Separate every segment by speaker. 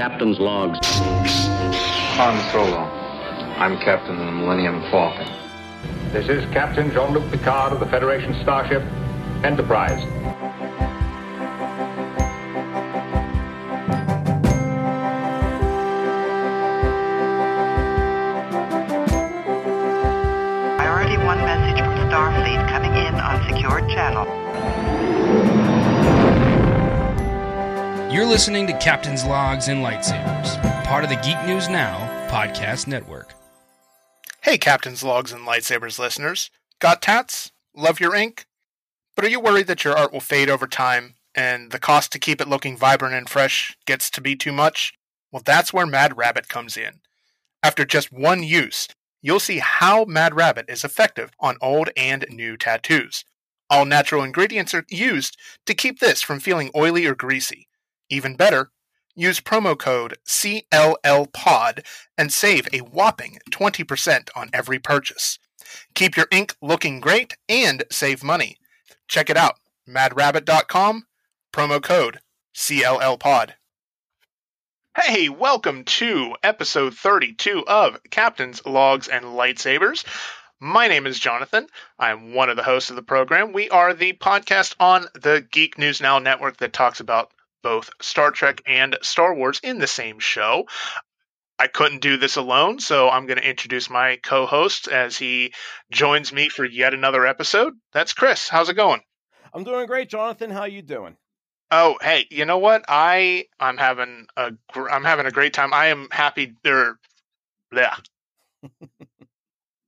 Speaker 1: Captain's logs.
Speaker 2: Han Solo. I'm captain of the Millennium Falcon.
Speaker 3: This is Captain Jean-Luc Picard of the Federation starship Enterprise.
Speaker 4: Listening to Captain's Logs and Lightsabers, part of the Geek News Now podcast network.
Speaker 5: Hey, Captain's Logs and Lightsabers listeners. Got tats? Love your ink? But are you worried that your art will fade over time and the cost to keep it looking vibrant and fresh gets to be too much? Well, that's where Mad Rabbit comes in. After just one use, you'll see how Mad Rabbit is effective on old and new tattoos. All natural ingredients are used to keep this from feeling oily or greasy. Even better, use promo code CLLPOD and save a whopping 20% on every purchase. Keep your ink looking great and save money. Check it out, madrabbit.com, promo code CLLPOD. Hey, welcome to episode 32 of Captain's Logs and Lightsabers. My name is Jonathan. I'm one of the hosts of the program. We are the podcast on the Geek News Now network that talks about both Star Trek and Star Wars in the same show. I couldn't do this alone, so I'm going to introduce my co-host as he joins me for yet another episode. That's Chris. How's it going?
Speaker 6: I'm doing great, Jonathan. How you doing?
Speaker 5: Oh, hey, you know what? I I'm having a gr- I'm having a great time. I am happy there. Yeah.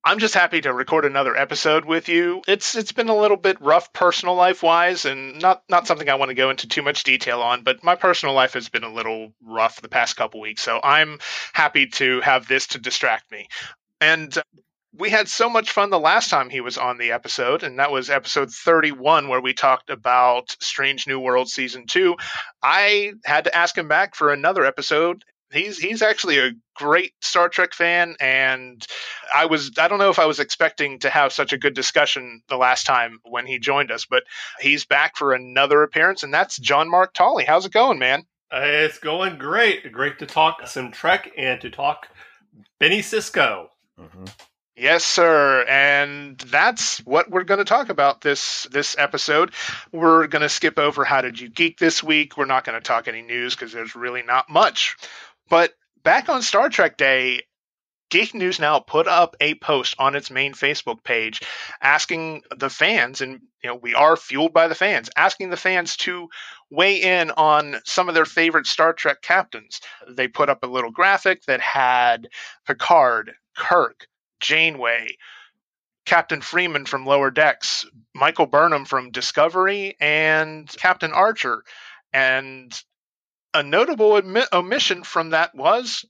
Speaker 5: I'm just happy to record another episode with you. It's it's been a little bit rough personal life wise and not not something I want to go into too much detail on, but my personal life has been a little rough the past couple weeks. So I'm happy to have this to distract me. And uh, we had so much fun the last time he was on the episode, and that was episode 31, where we talked about Strange New World season two. I had to ask him back for another episode. He's he's actually a great Star Trek fan, and I was I don't know if I was expecting to have such a good discussion the last time when he joined us, but he's back for another appearance, and that's John Mark Tolly. How's it going, man?
Speaker 7: Uh, It's going great. Great to talk some Trek and to talk Benny Sisko.
Speaker 5: Yes, sir. And that's what we're going to talk about this this episode. We're going to skip over how did you geek this week. We're not going to talk any news because there's really not much. But back on Star Trek Day, Geek News Now put up a post on its main Facebook page asking the fans, and you know we are fueled by the fans, asking the fans to weigh in on some of their favorite Star Trek captains. They put up a little graphic that had Picard, Kirk, Janeway, Captain Freeman from Lower Decks, Michael Burnham from Discovery, and Captain Archer. And a notable omi- omission from that was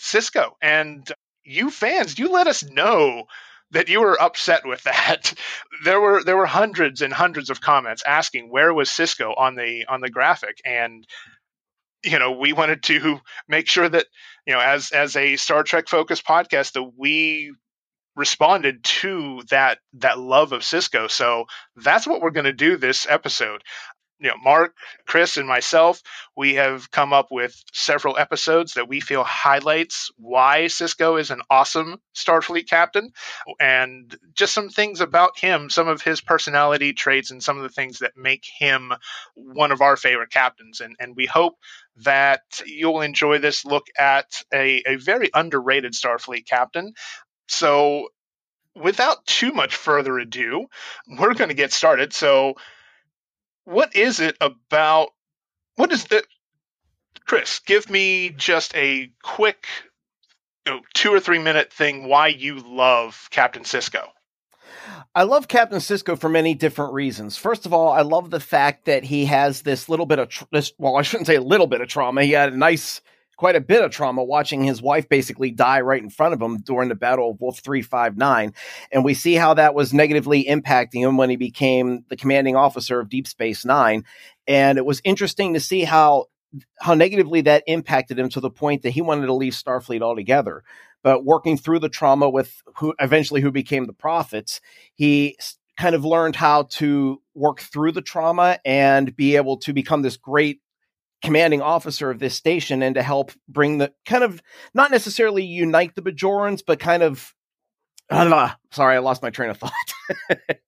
Speaker 5: Sisko. And you fans, you let us know that you were upset with that. There were there were hundreds and hundreds of comments asking where was Sisko on the on the graphic and you know we wanted to make sure that you know as as a Star Trek focused podcast that we responded to that that love of Sisko. So that's what we're going to do this episode. You know, Mark, Chris, and myself, we have come up with several episodes that we feel highlights why Sisko is an awesome Starfleet captain, and just some things about him, some of his personality traits, and some of the things that make him one of our favorite captains. And and we hope that you'll enjoy this look at a, a very underrated Starfleet captain. So, without too much further ado, we're going to get started. So, what is it about? What is the. Chris, give me just a quick you know, two or three minute thing why you love Captain Sisko.
Speaker 6: I love Captain Sisko for many different reasons. First of all, I love the fact that he has this little bit of tr- this. Well, I shouldn't say a little bit of trauma. He had a nice, quite a bit of trauma watching his wife basically die right in front of him during the Battle of Wolf Three Five Nine, and we see how that was negatively impacting him when he became the commanding officer of Deep Space Nine. And it was interesting to see how how negatively that impacted him to the point that he wanted to leave Starfleet altogether. But working through the trauma with who eventually who became the prophets, he kind of learned how to work through the trauma and be able to become this great commanding officer of this station and to help bring the kind of not necessarily unite the Bajorans, but kind of. Uh, sorry, I lost my train of thought.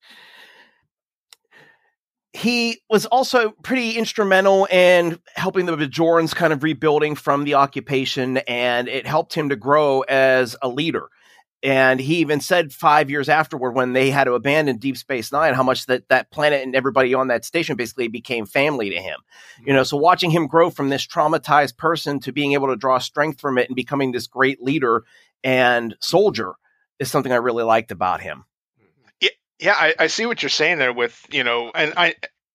Speaker 6: he was also pretty instrumental in helping the Bajorans kind of rebuilding from the occupation, and it helped him to grow as a leader. And he even said five years afterward, when they had to abandon Deep Space Nine, how much that that planet and everybody on that station basically became family to him. You know, so watching him grow from this traumatized person to being able to draw strength from it and becoming this great leader and soldier is something I really liked about him.
Speaker 5: Yeah, I, I see what you're saying there. With you know, and I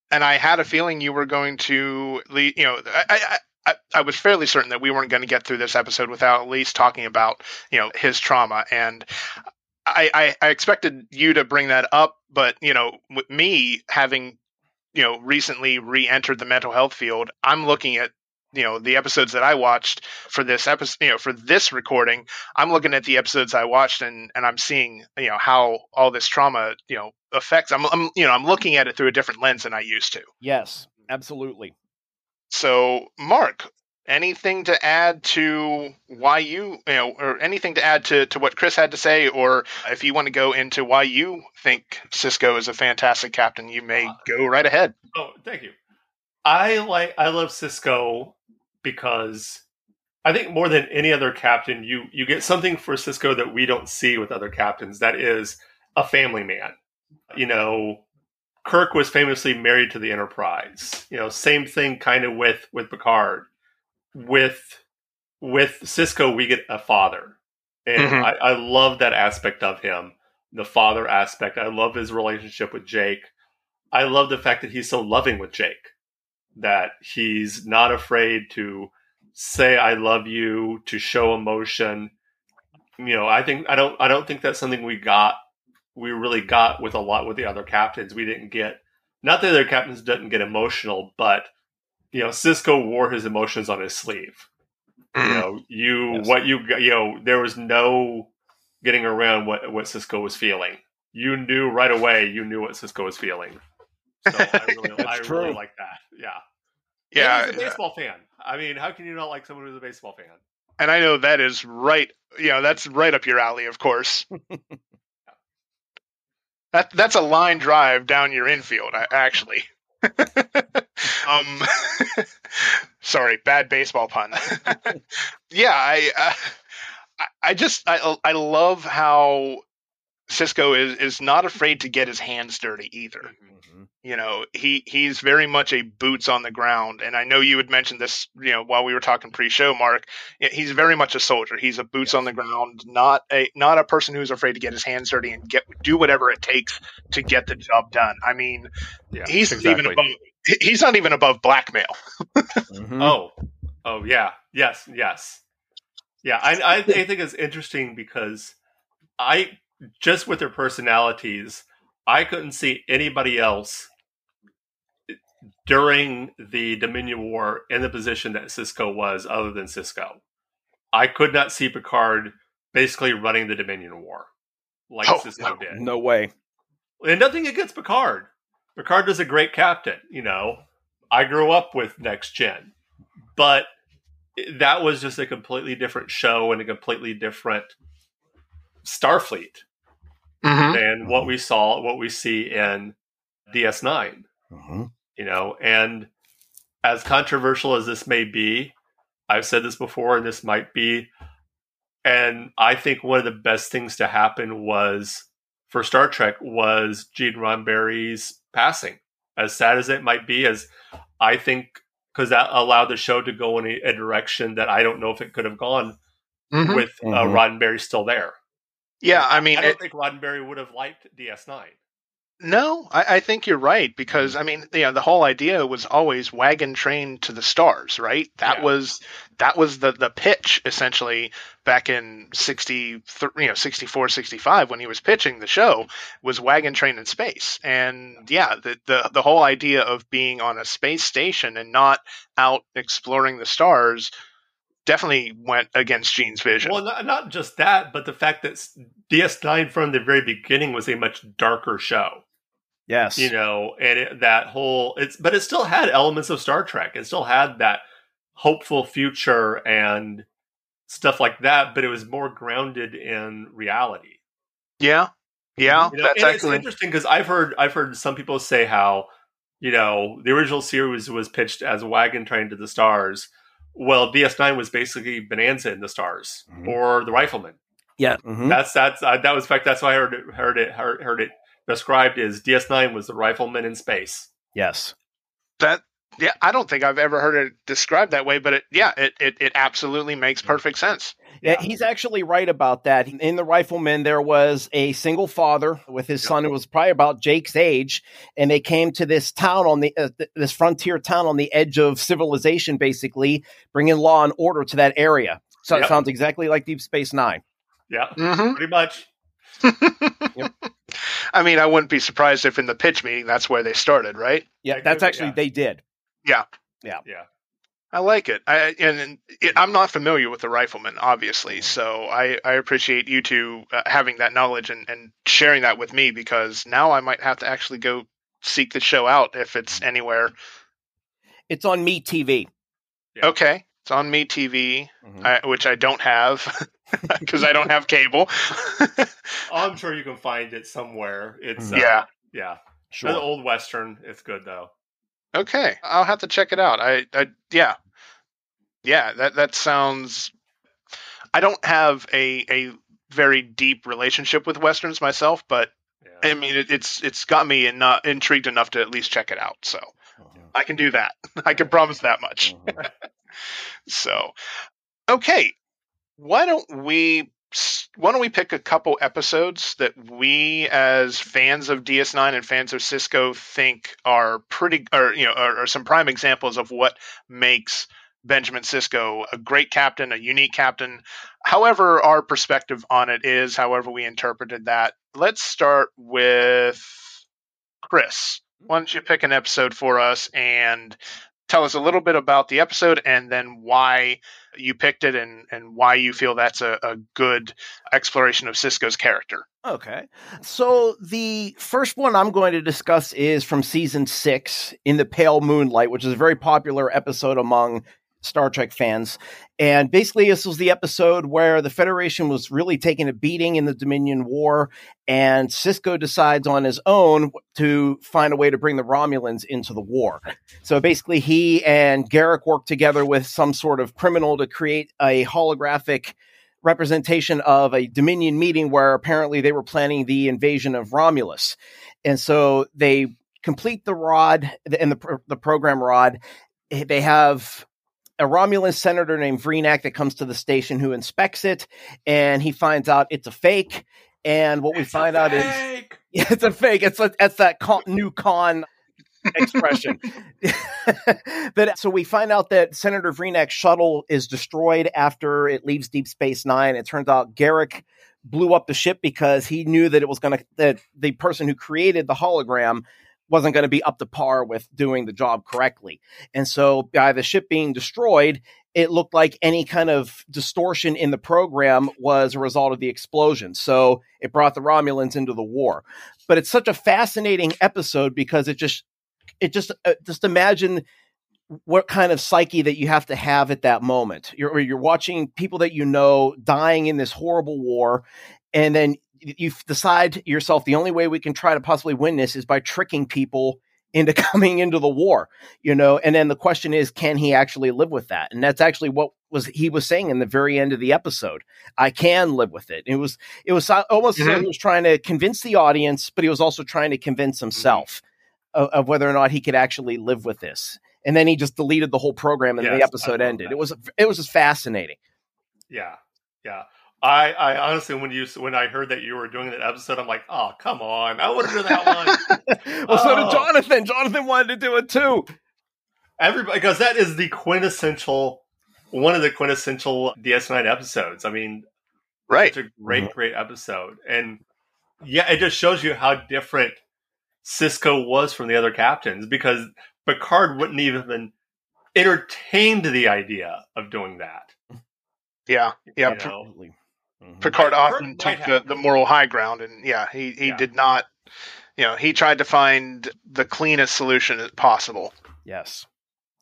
Speaker 5: and I had a feeling you were going to lead. You know, I, I I, I, was fairly certain that we weren't going to get through this episode without at least talking about you know his trauma. And I, I, I expected you to bring that up but you know with me having you know recently re-entered the mental health field i'm looking at you know the episodes that i watched for this episode you know for this recording. I'm looking at the episodes i watched and and i'm seeing you know how all this trauma you know affects. I'm, I'm you know i'm looking at it through a different lens than i used to.
Speaker 6: Yes absolutely
Speaker 5: so, Mark, anything to add to why you, you know, or anything to add to, to what Chris had to say, or if you want to go into why you think Sisko is a fantastic captain, you may uh, go right ahead.
Speaker 7: Oh, thank you. I like I love Sisko because I think more than any other captain, you you get something for Sisko that we don't see with other captains. That is a family man. You know, Kirk was famously married to the Enterprise. You know, same thing kind of with with Picard. With with Sisko, we get a father, and mm-hmm. I, I love that aspect of him, the father aspect. I love his relationship with Jake. I love the fact that he's so loving with Jake, that he's not afraid to say "I love you," to show emotion. You know, I think I don't I don't think that's something we got we really got with a lot with the other captains. We didn't get not that the other captains didn't get emotional, but you know, Sisko wore his emotions on his sleeve. You mm-hmm. know, you yes. what you you know, there was no getting around what what Sisko was feeling. You knew right away. You knew what Sisko was feeling. So I really, I really like that. Yeah.
Speaker 5: Yeah.
Speaker 7: he's a baseball fan. I mean, how can you not like someone who's a baseball fan?
Speaker 5: And I know that is right. You know, that's right up your alley, of course. That that's a line drive down your infield, actually. um, sorry, bad baseball pun. yeah, I, uh, I just I I love how Sisko is is not afraid to get his hands dirty either. Mm-hmm. You know, he he's very much a boots on the ground, and I know you had mentioned this. You know, while we were talking pre-show, Mark, he's very much a soldier. He's a boots yes. on the ground, not a not a person who's afraid to get his hands dirty and get do whatever it takes to get the job done. I mean, yeah, he's exactly. even above. He's not even above blackmail.
Speaker 7: mm-hmm. Oh, oh yeah, yes, yes, yeah. I I, I think it's interesting because I just with their personalities, I couldn't see anybody else during the Dominion War in the position that Sisko was, other than Sisko. I could not see Picard basically running the Dominion War like oh, Sisko
Speaker 6: no,
Speaker 7: did.
Speaker 6: No way.
Speaker 7: And nothing against Picard. Picard is a great captain. You know, I grew up with Next Gen, but that was just a completely different show and a completely different Starfleet mm-hmm. than what we saw, what we see in DS9. Mm-hmm. You know, and as controversial as this may be, I've said this before, and this might be, and I think one of the best things to happen was for Star Trek was Gene Roddenberry's passing. As sad as it might be, as I think because that allowed the show to go in a, a, direction that I don't know if it could have gone mm-hmm. with uh, mm-hmm. Roddenberry still there.
Speaker 5: Yeah, I mean,
Speaker 7: I don't it, think Roddenberry would have liked DS9.
Speaker 5: No, I, I, think you're right because mm-hmm. I mean, you know, the whole idea was always wagon train to the stars, right? That yeah. was that was the the pitch essentially back in 60 you know 64 65 when he was pitching the show was wagon train in space. And yeah, the the the whole idea of being on a space station and not out exploring the stars definitely went against Gene's vision.
Speaker 7: Well, not, not just that, but the fact that DS9 from the very beginning was a much darker show.
Speaker 6: Yes.
Speaker 7: you know, and it, that whole it's but it still had elements of Star Trek. It still had that hopeful future and stuff like that, but it was more grounded in reality.
Speaker 5: Yeah, yeah,
Speaker 7: You know,
Speaker 5: that's
Speaker 7: and it's
Speaker 5: actually
Speaker 7: interesting because I've heard I've heard some people say how you know the original series was pitched as a Wagon Train to the Stars. Well, DS9 was basically Bonanza in the Stars
Speaker 6: Mhm.
Speaker 7: or the Rifleman.
Speaker 6: yeah. mhm.
Speaker 7: That's that's uh, that was in fact that's why I heard it heard it heard, heard it described as DS9 was the Rifleman in space.
Speaker 6: Yes.
Speaker 5: that. Yeah, I don't think I've ever heard it described that way, but it, yeah, it, it it absolutely makes perfect sense.
Speaker 6: Yeah, he's actually right about that. In the Rifleman, there was a single father with his son who was probably about Jake's age, and they came to this town on the uh, th- this frontier town on the edge of civilization, basically bringing law and order to that area. So it sounds exactly like Deep Space Nine.
Speaker 7: Yeah,
Speaker 5: hmm
Speaker 7: pretty much.
Speaker 5: I mean, I wouldn't be surprised if in the pitch meeting that's where they started, right?
Speaker 6: Yeah,
Speaker 7: Yeah,
Speaker 6: that's actually
Speaker 7: yeah.
Speaker 6: they did.
Speaker 7: Yeah, yeah, yeah.
Speaker 5: I like it. I and, and it, I'm not familiar with the Rifleman, obviously, so I, I appreciate you two uh, having that knowledge and, and sharing that with me because now I might have to actually go seek the show out if it's anywhere.
Speaker 6: It's on Me TV.
Speaker 7: Yeah.
Speaker 5: Okay, it's on Me TV,
Speaker 6: Mhm.
Speaker 5: I, which I don't have because I don't have cable.
Speaker 7: I'm sure you can find it somewhere. It's uh,
Speaker 5: yeah.
Speaker 7: yeah.
Speaker 6: Sure.
Speaker 7: An old western. It's good though.
Speaker 5: Okay, I'll have to check it out. I, I yeah, yeah. That that sounds. I don't have a a very deep relationship with westerns myself, but
Speaker 7: Yeah.
Speaker 5: I mean it, it's it's got me in, uh, intrigued enough to at least check it out. So I can do that. I can promise that much.
Speaker 6: Mhm.
Speaker 5: So, okay, why don't we why don't we pick a couple episodes that we as fans of DS9 and fans of Sisko think are pretty or you know are, are some prime examples of what makes Benjamin Sisko a great captain, a unique captain. However, our perspective on it is, however we interpreted that. Let's start with Chris. Why don't you pick an episode for us and tell us a little bit about the episode and then why you picked it and, and why you feel that's a, a good exploration of Sisko's character.
Speaker 6: Okay. So the first one I'm going to discuss is from season six in the Pale Moonlight, which is a very popular episode among Star Trek fans. And basically, this was the episode where the Federation was really taking a beating in the Dominion War, and Sisko decides on his own to find a way to bring the Romulans into the war. So basically, he and Garak work together with some sort of criminal to create a holographic representation of a Dominion meeting where apparently they were planning the invasion of Romulus. And so they complete the rod and the, the program rod. They have a Romulan senator named Vreenak that comes to the station who inspects it and he finds out it's a fake. And what we
Speaker 7: It's
Speaker 6: find out is yeah, it's a fake. It's a, it's that con, new con expression. that so we find out that Senator Vreenak's shuttle is destroyed after it leaves Deep Space Nine. It turns out Garak blew up the ship because he knew that it was going to that the person who created the hologram wasn't going to be up to par with doing the job correctly. And so by the ship being destroyed, it looked like any kind of distortion in the program was a result of the explosion. So it brought the Romulans into the war. But it's such a fascinating episode because it just it just uh, just imagine what kind of psyche that you have to have at that moment. You're you're watching people that you know dying in this horrible war, and then you decide yourself the only way we can try to possibly win this is by tricking people into coming into the war you know? And then the question is can he actually live with that? And that's actually what was he was saying in the very end of the episode. I can live with it. It was it was almost as though mm-hmm. he was trying to convince the audience but he was also trying to convince mm-hmm. himself of, of whether or not he could actually live with this. And then he just deleted the whole program and
Speaker 7: Yes,
Speaker 6: the episode ended.
Speaker 7: That.
Speaker 6: it was it was just fascinating.
Speaker 7: Yeah, yeah. I, I honestly, when you when I heard that you were doing that episode, I'm like, oh, come on, I want to do that one.
Speaker 6: well so did
Speaker 7: Oh.
Speaker 6: jonathan jonathan wanted to do it too
Speaker 7: Everybody, because that is the quintessential, one of the quintessential DS9 episodes. I mean,
Speaker 5: Right.
Speaker 7: It's a great, mm-hmm. great episode. And yeah, it just shows you how different Sisko was from the other captains because Picard wouldn't even entertained the idea of doing that.
Speaker 5: Yeah. Yeah.
Speaker 7: You know?
Speaker 6: Absolutely. Mhm.
Speaker 5: Picard
Speaker 7: Might-
Speaker 5: often
Speaker 7: might
Speaker 5: took the, the moral high ground, and yeah, he, he
Speaker 7: Yeah.
Speaker 5: did not. you know, he tried to find the cleanest solution possible.
Speaker 6: Yes,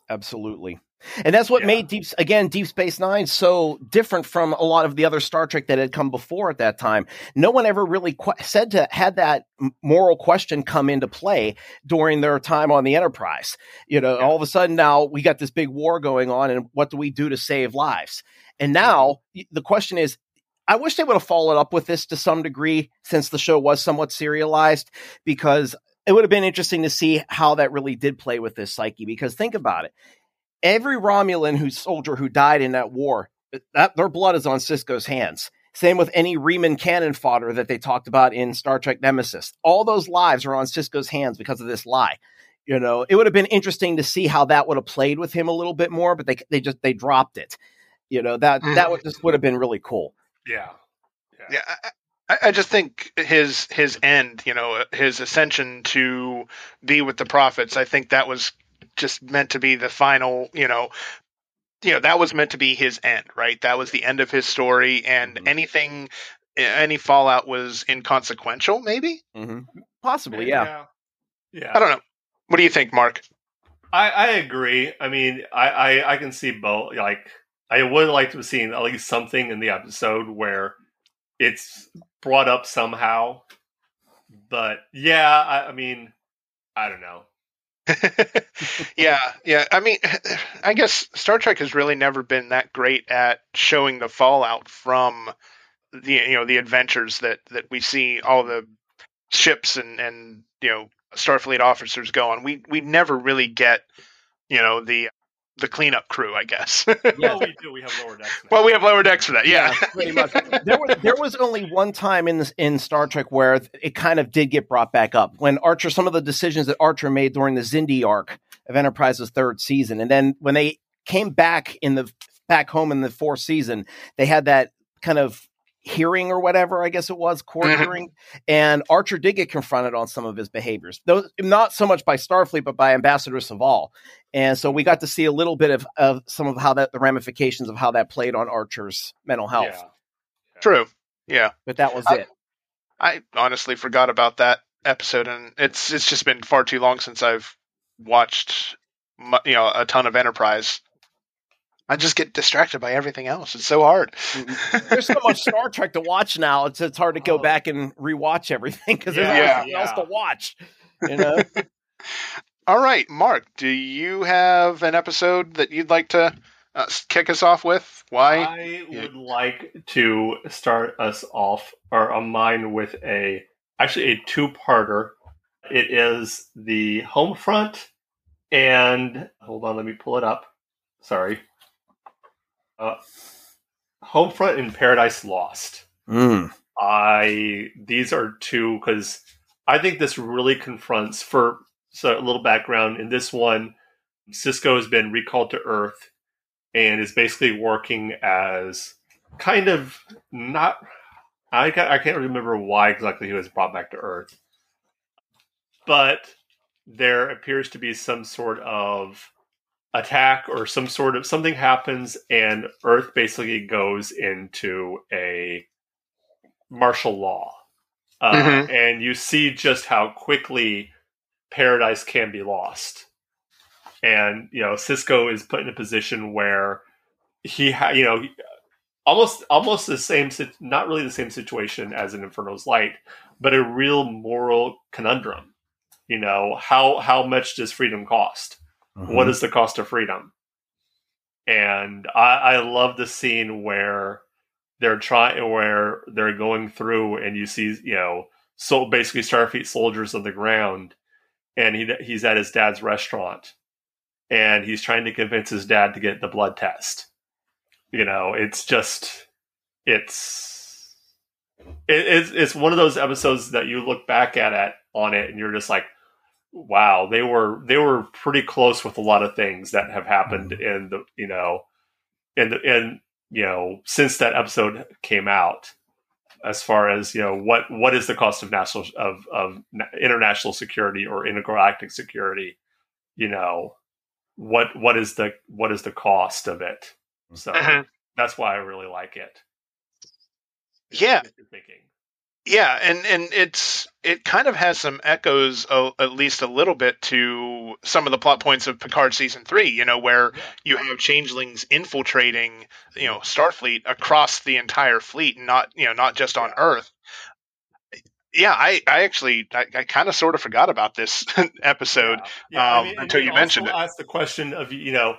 Speaker 6: absolutely. And that's what
Speaker 7: Yeah.
Speaker 6: made Deep again Deep Space Nine so different from a lot of the other Star Trek that had come before at that time. No one ever really que- said to had that moral question come into play during their time on the Enterprise. You know, all of a sudden now we got this big war going on, and what do we do to save lives? And now the question is. I wish they would have followed up with this to some degree since the show was somewhat serialized because it would have been interesting to see how that really did play with this psyche because think about it every Romulan who soldier who died in that war, uh, that their blood is on Sisko's hands. Same with any Reman cannon fodder that they talked about in Star Trek Nemesis. All those lives are on Sisko's hands because of this lie. You know, it would have been interesting to see how that would have played with him a little bit more, but they they just they dropped it. You know that that mm. would just would have been really cool.
Speaker 7: Yeah.
Speaker 5: Yeah, I, I- I just think his his end, you know, his ascension to be with the prophets. I think that was just meant to be the final, you know, you know that was meant to be his end, right? That was the end of his story, and
Speaker 7: Mhm.
Speaker 5: anything, any fallout was inconsequential. Maybe
Speaker 6: Mm-hmm. Possibly, yeah.
Speaker 7: Yeah. Yeah.
Speaker 5: I don't know. What do you think, Mark?
Speaker 7: I, I agree. I mean, I, I, I can see both. Like, I would like to have seen at least something in the episode where it's brought up somehow. But yeah, I, I mean, I don't know.
Speaker 5: yeah, yeah. I mean, I guess Star Trek has really never been that great at showing the fallout from the you know the adventures that that we see all the ships and and you know Starfleet officers go on. We we never really get you know the the cleanup crew, I guess.
Speaker 7: Well, we do. We have lower decks. Now.
Speaker 5: well, we have lower decks for that. Yeah,
Speaker 6: pretty much. there was there was only one time in in Star Trek where it kind of did get brought back up when Archer. Some of the decisions that Archer made during the Xindi arc of Enterprise's third season, and then when they came back in the back home in the fourth season, they had that kind of hearing or whatever I guess it was court
Speaker 5: Mhm.
Speaker 6: hearing, and Archer did get confronted on some of his behaviors. Though not so much by Starfleet, but by Ambassador Soval. And so we got to see a little bit of, of some of how that the ramifications of how that played on Archer's mental health.
Speaker 7: Yeah.
Speaker 5: true. Yeah,
Speaker 6: But that was
Speaker 5: I-
Speaker 6: it.
Speaker 5: I honestly forgot about that episode, and it's it's just been far too long since I've watched you know a ton of Enterprise. I just get distracted by everything else. It's so hard.
Speaker 6: There's so much Star Trek to watch now. It's it's hard to go
Speaker 7: Oh.
Speaker 6: back and rewatch everything because there's
Speaker 7: Yeah,
Speaker 6: nothing else to watch. You know,
Speaker 5: All right, Mark, do you have an episode that you'd like to uh, kick us off with? Why?
Speaker 7: I would like to start us off or on mine with a actually a two-parter. It is the home front and hold on, let me pull it up. Sorry. Uh, home front and Paradise Lost.
Speaker 6: Mm.
Speaker 7: I these are two because I think this really confronts for so a little background in this one. Sisko has been recalled to Earth and is basically working as kind of not. I ca- I can't remember why exactly he was brought back to Earth, but there appears to be some sort of attack or some sort of something happens and Earth basically goes into a martial law. Uh,
Speaker 5: Mhm.
Speaker 7: And you see just how quickly paradise can be lost. And, you know, Sisko is put in a position where he, ha- you know, almost almost the same, not really the same situation as in Inferno's Light, but a real moral conundrum. You know, how how much does freedom cost? What mm-hmm. is the cost of freedom? And I, I love the scene where they're trying, where they're going through, and you see, you know, so basically Starfleet soldiers on the ground, and he he's at his dad's restaurant, and he's trying to convince his dad to get the blood test. You know, it's just, it's, it, it's it's one of those episodes that you look back at it on it, and you're just like, wow, they were they were pretty close with a lot of things that have happened in the you know in the in you know since that episode came out as far as you know what what is the cost of national of of international security or intergalactic security you know what what is the what is the cost of it so
Speaker 5: Mhm.
Speaker 7: that's why i really like it
Speaker 5: Yeah.
Speaker 7: Thinking.
Speaker 5: Yeah, and and it's it kind of has some echoes, uh, at least a little bit, to some of the plot points of Picard season three. You know, where you have changelings infiltrating, you know, Starfleet across the entire fleet, and not you know not just on Earth. Yeah, I, I actually I, I kind of sort of forgot about this episode
Speaker 7: Yeah,
Speaker 5: um, until
Speaker 7: we
Speaker 5: you mentioned
Speaker 7: also
Speaker 5: it.
Speaker 7: Ask the question of you know,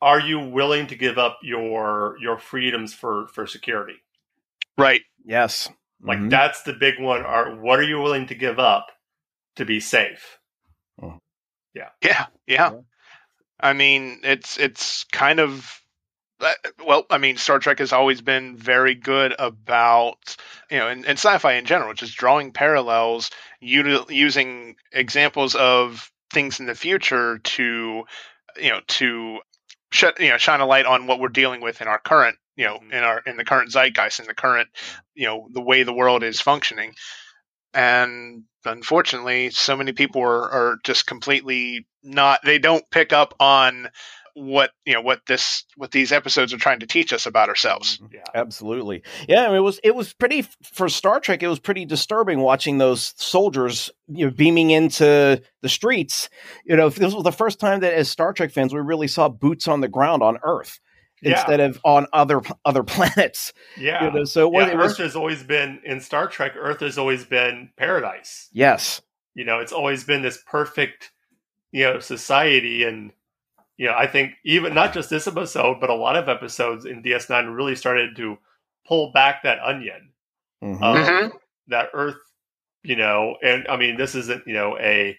Speaker 7: are you willing to give up your your freedoms for for security?
Speaker 5: Right.
Speaker 6: Yes.
Speaker 7: Like
Speaker 6: Mhm.
Speaker 7: that's the big one. Are what are you willing to give up to be safe?
Speaker 5: Yeah, yeah. Yeah. I mean, it's it's kind of uh, well, I mean, Star Trek has always been very good about you know, and, and sci-fi in general, just drawing parallels, util- using examples of things in the future to you know to shut you know shine a light on what we're dealing with in our current you know mm-hmm. in our in the current zeitgeist in the current you know the way the world is functioning and unfortunately so many people are, are just completely not they don't pick up on what you know what this what these episodes are trying to teach us about ourselves mm-hmm.
Speaker 7: Yeah.
Speaker 6: Absolutely. Yeah, I mean, it was it was pretty for Star Trek. It was pretty disturbing watching those soldiers, you know, beaming into the streets. You know, this was the first time that as Star Trek fans we really saw boots on the ground on Earth
Speaker 7: Yeah.
Speaker 6: instead of on other other planets.
Speaker 7: Yeah.
Speaker 6: You know, so what
Speaker 7: Yeah,
Speaker 6: it was,
Speaker 7: Earth has always been in Star Trek. Earth has always been paradise.
Speaker 6: yes,
Speaker 7: You know, it's always been this perfect, you know, society. And you know, I think even not just this episode, but a lot of episodes in DS9 really started to pull back that onion
Speaker 6: Mhm.
Speaker 7: of
Speaker 5: Mhm.
Speaker 7: that Earth. You know, and I mean, this isn't you know a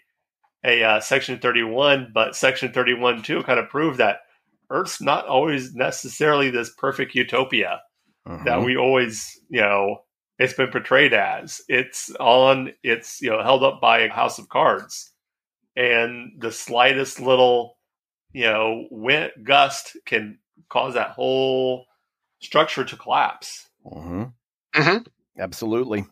Speaker 7: a uh, Section 31, but Section 31 too kind of proved that Earth's not always necessarily this perfect utopia that
Speaker 6: Mhm.
Speaker 7: we always, you know, it's been portrayed as. It's on, it's, you know, held up by a house of cards. And the slightest little, you know, wind gust can cause that whole structure to collapse.
Speaker 6: Mhm.
Speaker 5: Mhm.
Speaker 6: absolutely.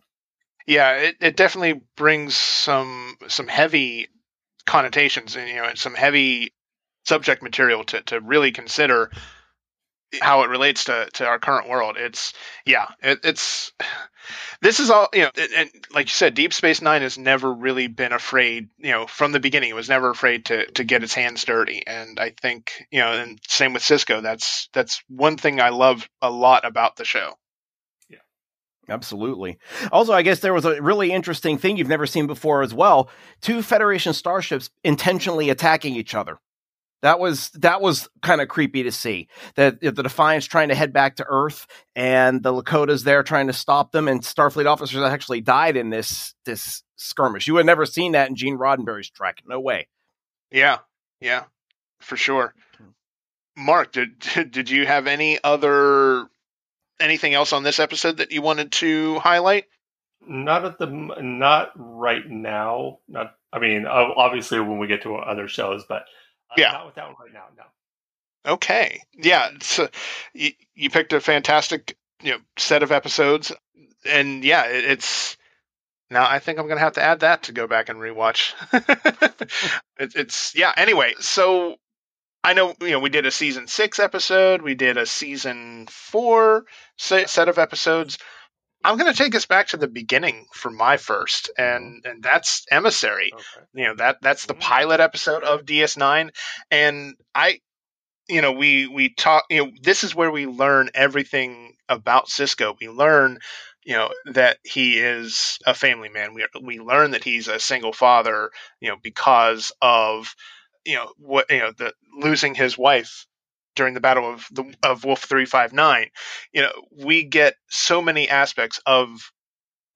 Speaker 5: yeah it, it definitely brings some some heavy connotations and you know and some heavy subject material to, to really consider how it relates to, to our current world it's yeah it, it's this is all you know and, and like you said deep space nine has never really been afraid you know from the beginning it was never afraid to to get its hands dirty and i think you know and same with sisko that's that's one thing i love a lot about the show Yeah,
Speaker 6: Absolutely. Also, I guess there was a really interesting thing you've never seen before as well. Two Federation starships intentionally attacking each other. That was that was kind of creepy to see. That the Defiance trying to head back to Earth, and the Lakotas there trying to stop them, and Starfleet officers actually died in this this skirmish. You had never seen that in Gene Roddenberry's Trek. No way.
Speaker 5: Yeah, yeah, for sure. Hmm. Mark, did did you have any other anything else on this episode that you wanted to highlight?
Speaker 7: Not at the, not right now. Not, I mean, obviously when we get to other shows, but Uh,
Speaker 5: yeah.
Speaker 7: not with that one right now. No.
Speaker 5: Okay, yeah, mm. so you, you picked a fantastic you know set of episodes, and yeah, it, it's now I think I'm gonna have to add that to go back and rewatch. it, it's yeah. Anyway, so I know you know we did a season six episode, we did a season four se- set of episodes. I'm going to take us back to the beginning for my first, and and that's Emissary.
Speaker 7: Okay.
Speaker 5: You know that that's the
Speaker 7: Mm.
Speaker 5: pilot episode of DS9, and I, you know, we we talk. You know, this is where we learn everything about Sisko. We learn, you know, that he is a family man. We we learn that he's a single father. You know, because of you know what you know the losing his wife during the battle of the of Wolf 359 you know we get so many aspects of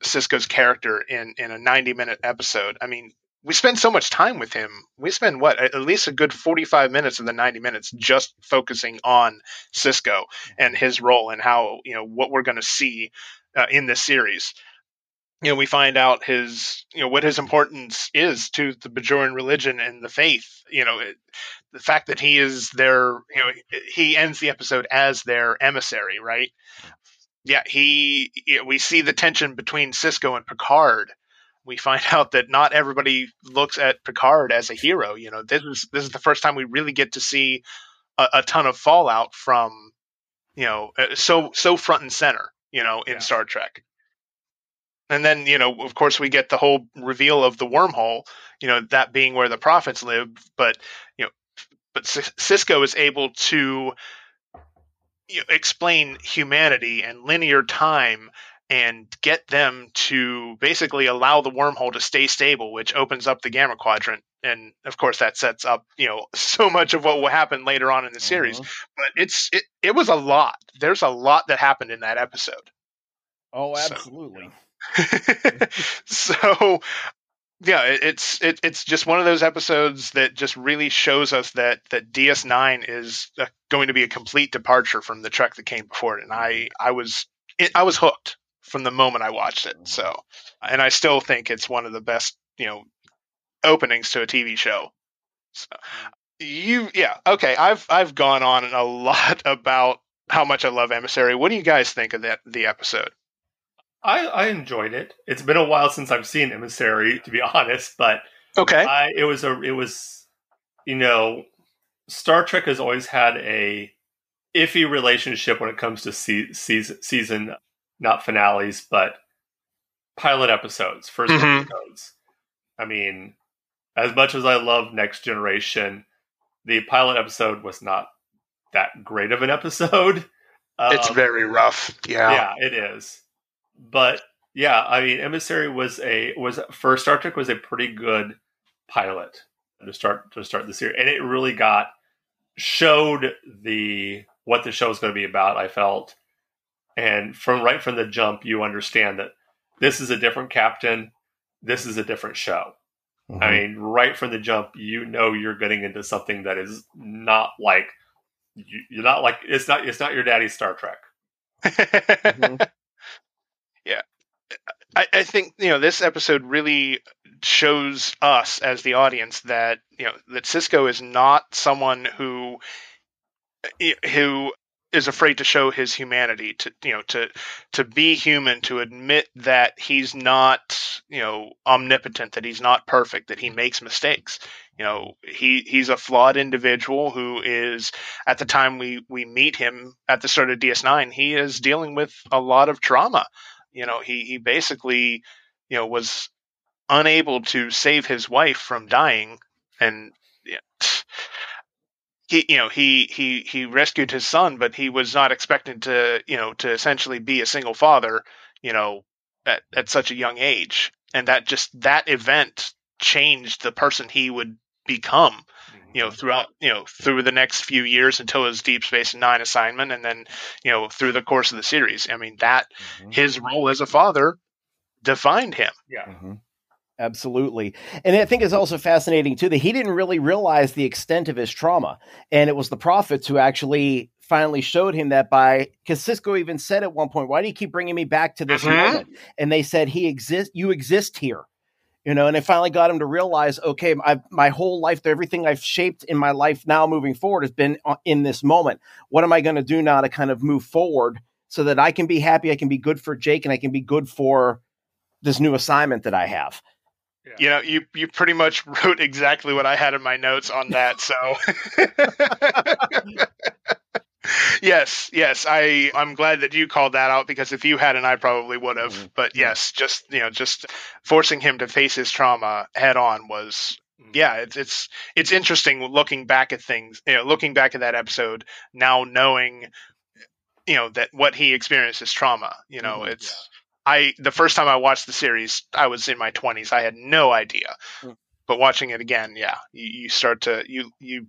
Speaker 5: Sisko's character in in a 90 minute episode. I mean we spend so much time with him. We spend what at least a good 45 minutes of the 90 minutes just focusing on Sisko and his role and how you know what we're going to see uh, in this series you know, we find out his, you know, what his importance is to the Bajoran religion and the faith. You know, it, the fact that he is their, you know, he ends the episode as their emissary, right? Yeah, he. You know, we see the tension between Sisko and Picard. We find out that not everybody looks at Picard as a hero. You know, this is this is the first time we really get to see a, a ton of fallout from, you know, uh, so so front and center. You know, in
Speaker 7: Yeah.
Speaker 5: Star Trek. And then you know of course we get the whole reveal of the wormhole you know that being where the prophets live but you know but sisko is able to you know, explain humanity and linear time and get them to basically allow the wormhole to stay stable, which opens up the gamma quadrant. And of course, that sets up you know so much of what will happen later on in the series.
Speaker 6: Uh-huh.
Speaker 5: But it's it, it was a lot. There's a lot that happened in that episode.
Speaker 6: Oh,
Speaker 5: So-
Speaker 6: absolutely.
Speaker 5: so yeah it, it's it, it's just one of those episodes that just really shows us that that ds9 is going to be a complete departure from the trek that came before it. And i mm-hmm. i was it, i was hooked from the moment i watched it. Mm-hmm. So and i still think it's one of the best you know openings to a tv show. So mm-hmm. you yeah okay i've i've gone on a lot about how much i love emissary. What do you guys think of that the episode
Speaker 7: I, I enjoyed it. It's been a while since I've seen Emissary, to be honest, but
Speaker 5: okay
Speaker 7: I it was a it was you know Star Trek has always had a iffy relationship when it comes to se- season season not finales but pilot episodes first
Speaker 5: Mhm.
Speaker 7: episodes. I mean, as much as I love Next Generation, the pilot episode was not that great of an episode.
Speaker 5: it's
Speaker 7: Um,
Speaker 5: very rough
Speaker 7: Yeah. yeah, it is. But yeah, I mean, Emissary was a was for Star Trek was a pretty good pilot to start to start the series, and it really got showed the what the show is going to be about. I felt, and from right from the jump, you understand that this is a different captain. This is a different show.
Speaker 6: Mm-hmm.
Speaker 7: I mean, right from the jump, you know you're getting into something that is not like you- you're not like it's not it's not your daddy's Star Trek.
Speaker 6: Mhm.
Speaker 5: Yeah. I, I think you know this episode really shows us as the audience that you know that sisko is not someone who eh, eh, who is afraid to show his humanity to you know to to be human to admit that he's not you know omnipotent that he's not perfect that he makes mistakes. You know he he's a flawed individual who is at the time we we meet him at the start of DS9 he is dealing with a lot of trauma you know he he basically you know was unable to save his wife from dying and he you know he he he rescued his son but he was not expected to you know to essentially be a single father you know at, at such a young age. And that just that event changed the person he would become mm-hmm. You know throughout you know through the next few years until his deep space nine assignment and then you know through the course of the series i mean that
Speaker 6: Mhm.
Speaker 5: his role as a father defined him
Speaker 7: Yeah.
Speaker 6: Mhm. Absolutely. And I think it's also fascinating, too, that he didn't really realize the extent of his trauma. And it was the prophets who actually finally showed him that by, because Sisko even said at one point, why do you keep bringing me back to this
Speaker 5: Mhm.
Speaker 6: moment? And they said, he exists, you exist here. You know, and it finally got him to realize, okay, I, my whole life, everything I've shaped in my life now moving forward has been uh, in this moment. What am I going to do now to kind of move forward so that I can be happy, I can be good for Jake, and I can be good for this new assignment that I have?
Speaker 5: you know you you pretty much wrote exactly what i had in my notes on that so yes yes i i'm glad that you called that out because if you hadn't i probably would have
Speaker 6: Mhm.
Speaker 5: but yes just you know just forcing him to face his trauma head on was yeah it's it's it's interesting looking back at things you know looking back at that episode now knowing you know that what he experienced is trauma you know
Speaker 6: Mhm.
Speaker 5: it's i the first time i watched the series i was in my 20s i had no idea
Speaker 6: Mm.
Speaker 5: But watching it again yeah you, you start to you you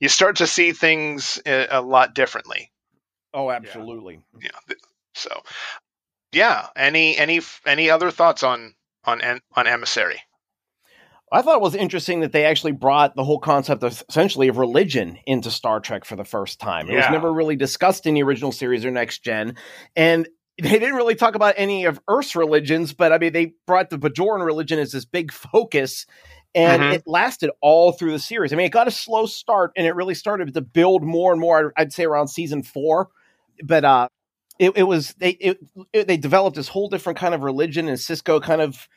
Speaker 5: you start to see things a, a lot differently
Speaker 6: Oh, absolutely.
Speaker 5: yeah so yeah any any any other thoughts on on on emissary
Speaker 6: I thought it was interesting that they actually brought the whole concept of essentially of religion into Star Trek for the first time. It was never really discussed in the original series or Next Gen, and they didn't really talk about any of Earth's religions. But I mean, they brought the Bajoran religion as this big focus, and
Speaker 5: Mhm.
Speaker 6: it lasted all through the series. I mean, it got a slow start, and it really started to build more and more. I'd say around season four, but uh, it, it was they it, it, they developed this whole different kind of religion, and Sisko kind of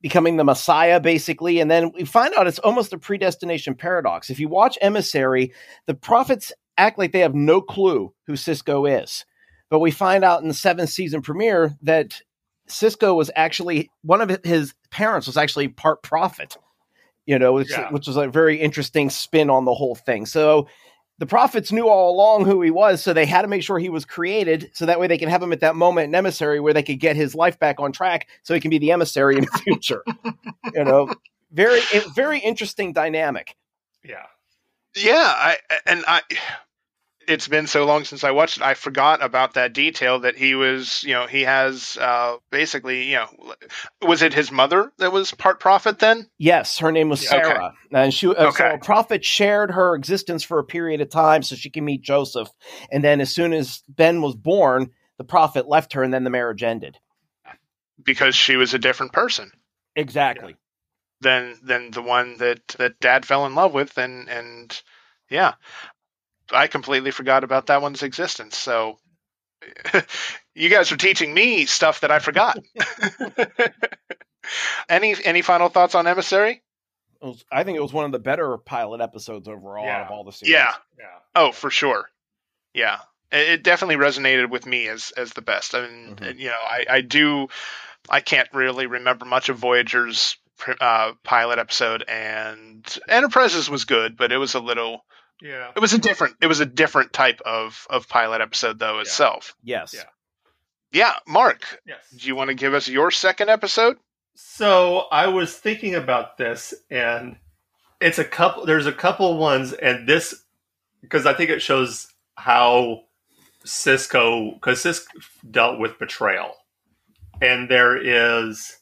Speaker 6: becoming the Messiah, basically. And then we find out it's almost a predestination paradox. If you watch Emissary, the prophets act like they have no clue who Sisko is. But we find out in the seventh season premiere that Sisko was actually one of his parents was actually part prophet. You know, which,
Speaker 7: Yeah.
Speaker 6: which was a very interesting spin on the whole thing. So the prophets knew all along who he was, so they had to make sure he was created, so that way they can have him at that moment in emissary where they could get his life back on track, so he can be the emissary in the future. you know, very very interesting dynamic.
Speaker 7: Yeah.
Speaker 5: Yeah, I and I it's been so long since I watched it. I forgot about that detail that he was, you know, he has uh basically, you know, was it his mother that was part prophet then?
Speaker 6: Yes, her name was
Speaker 7: Yeah.
Speaker 6: Sarah, and she uh, so
Speaker 5: Okay.
Speaker 6: a prophet shared her existence for a period of time so she can meet Joseph, and then as soon as Ben was born, the prophet left her, and then the marriage ended.
Speaker 5: Because she was a different person
Speaker 6: Exactly.
Speaker 5: than than the one that that dad fell in love with and and yeah. I completely forgot about that one's existence. So you guys are teaching me stuff that I forgot. any any final thoughts on emissary?
Speaker 6: Was- I think it was one of the better pilot episodes overall
Speaker 7: Yeah.
Speaker 6: out of all the series.
Speaker 5: Yeah.
Speaker 7: Yeah.
Speaker 5: Oh, for sure. Yeah, it, it definitely resonated with me as as the best. I mean,
Speaker 6: Mhm.
Speaker 5: you know, I I do. I can't really remember much of Voyager's uh, pilot episode, and Enterprises was good, but it was a little.
Speaker 7: Yeah.
Speaker 5: It was a different. It was a different type of of pilot episode though itself.
Speaker 6: Yes.
Speaker 7: Yeah.
Speaker 5: Yeah, Mark,
Speaker 7: Yes.
Speaker 5: do you want to give us your second episode?
Speaker 7: So I was thinking about this, and it's a couple. There's a couple ones, and this because I think it shows how Sisko because Sisko dealt with betrayal, and there is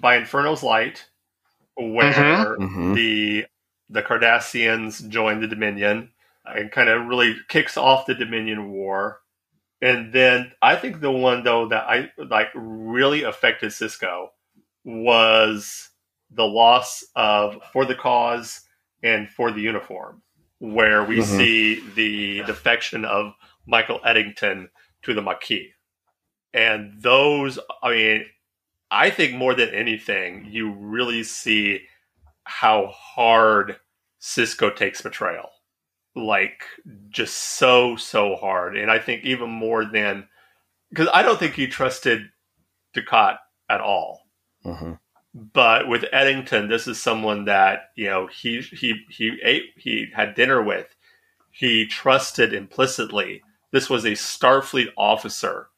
Speaker 7: by Inferno's Light, where
Speaker 6: Mhm.
Speaker 7: the the Cardassians join the Dominion and kind of really kicks off the Dominion War. And then I think the one though that I like really affected Sisko was the loss of for the cause and for the uniform, where we
Speaker 6: Mhm.
Speaker 7: see the defection of Michael Eddington to the Maquis. And those, I mean, I think more than anything, you really see how hard Sisko takes betrayal. Like, just so, so hard. And I think even more than, because I don't think he trusted Dukat at all.
Speaker 6: Mhm.
Speaker 7: But with Eddington, this is someone that you know he he he ate he had dinner with. He trusted implicitly. This was a Starfleet officer,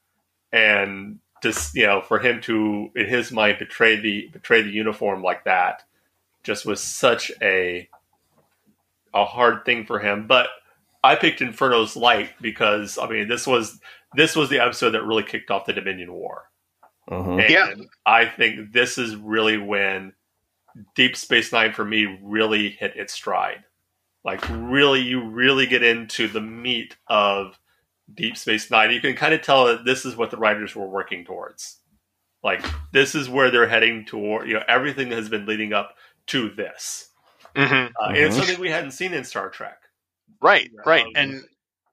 Speaker 7: and just you know for him to in his mind betray the betray the uniform like that, just was such a a hard thing for him. But I picked Inferno's Light because I mean this was this was the episode that really kicked off the Dominion War.
Speaker 6: Mhm.
Speaker 7: And
Speaker 5: Yeah.
Speaker 7: I think this is really when Deep Space Nine for me really hit its stride. Like really, you really get into the meat of Deep Space Nine. You can kind of tell that this is what the writers were working towards. Like this is where they're heading toward. You know, everything has been leading up to this,
Speaker 5: Mm-hmm.
Speaker 7: uh, and it's
Speaker 6: Mhm.
Speaker 7: something we hadn't seen in Star Trek.
Speaker 5: Right, right,
Speaker 7: Um,
Speaker 5: and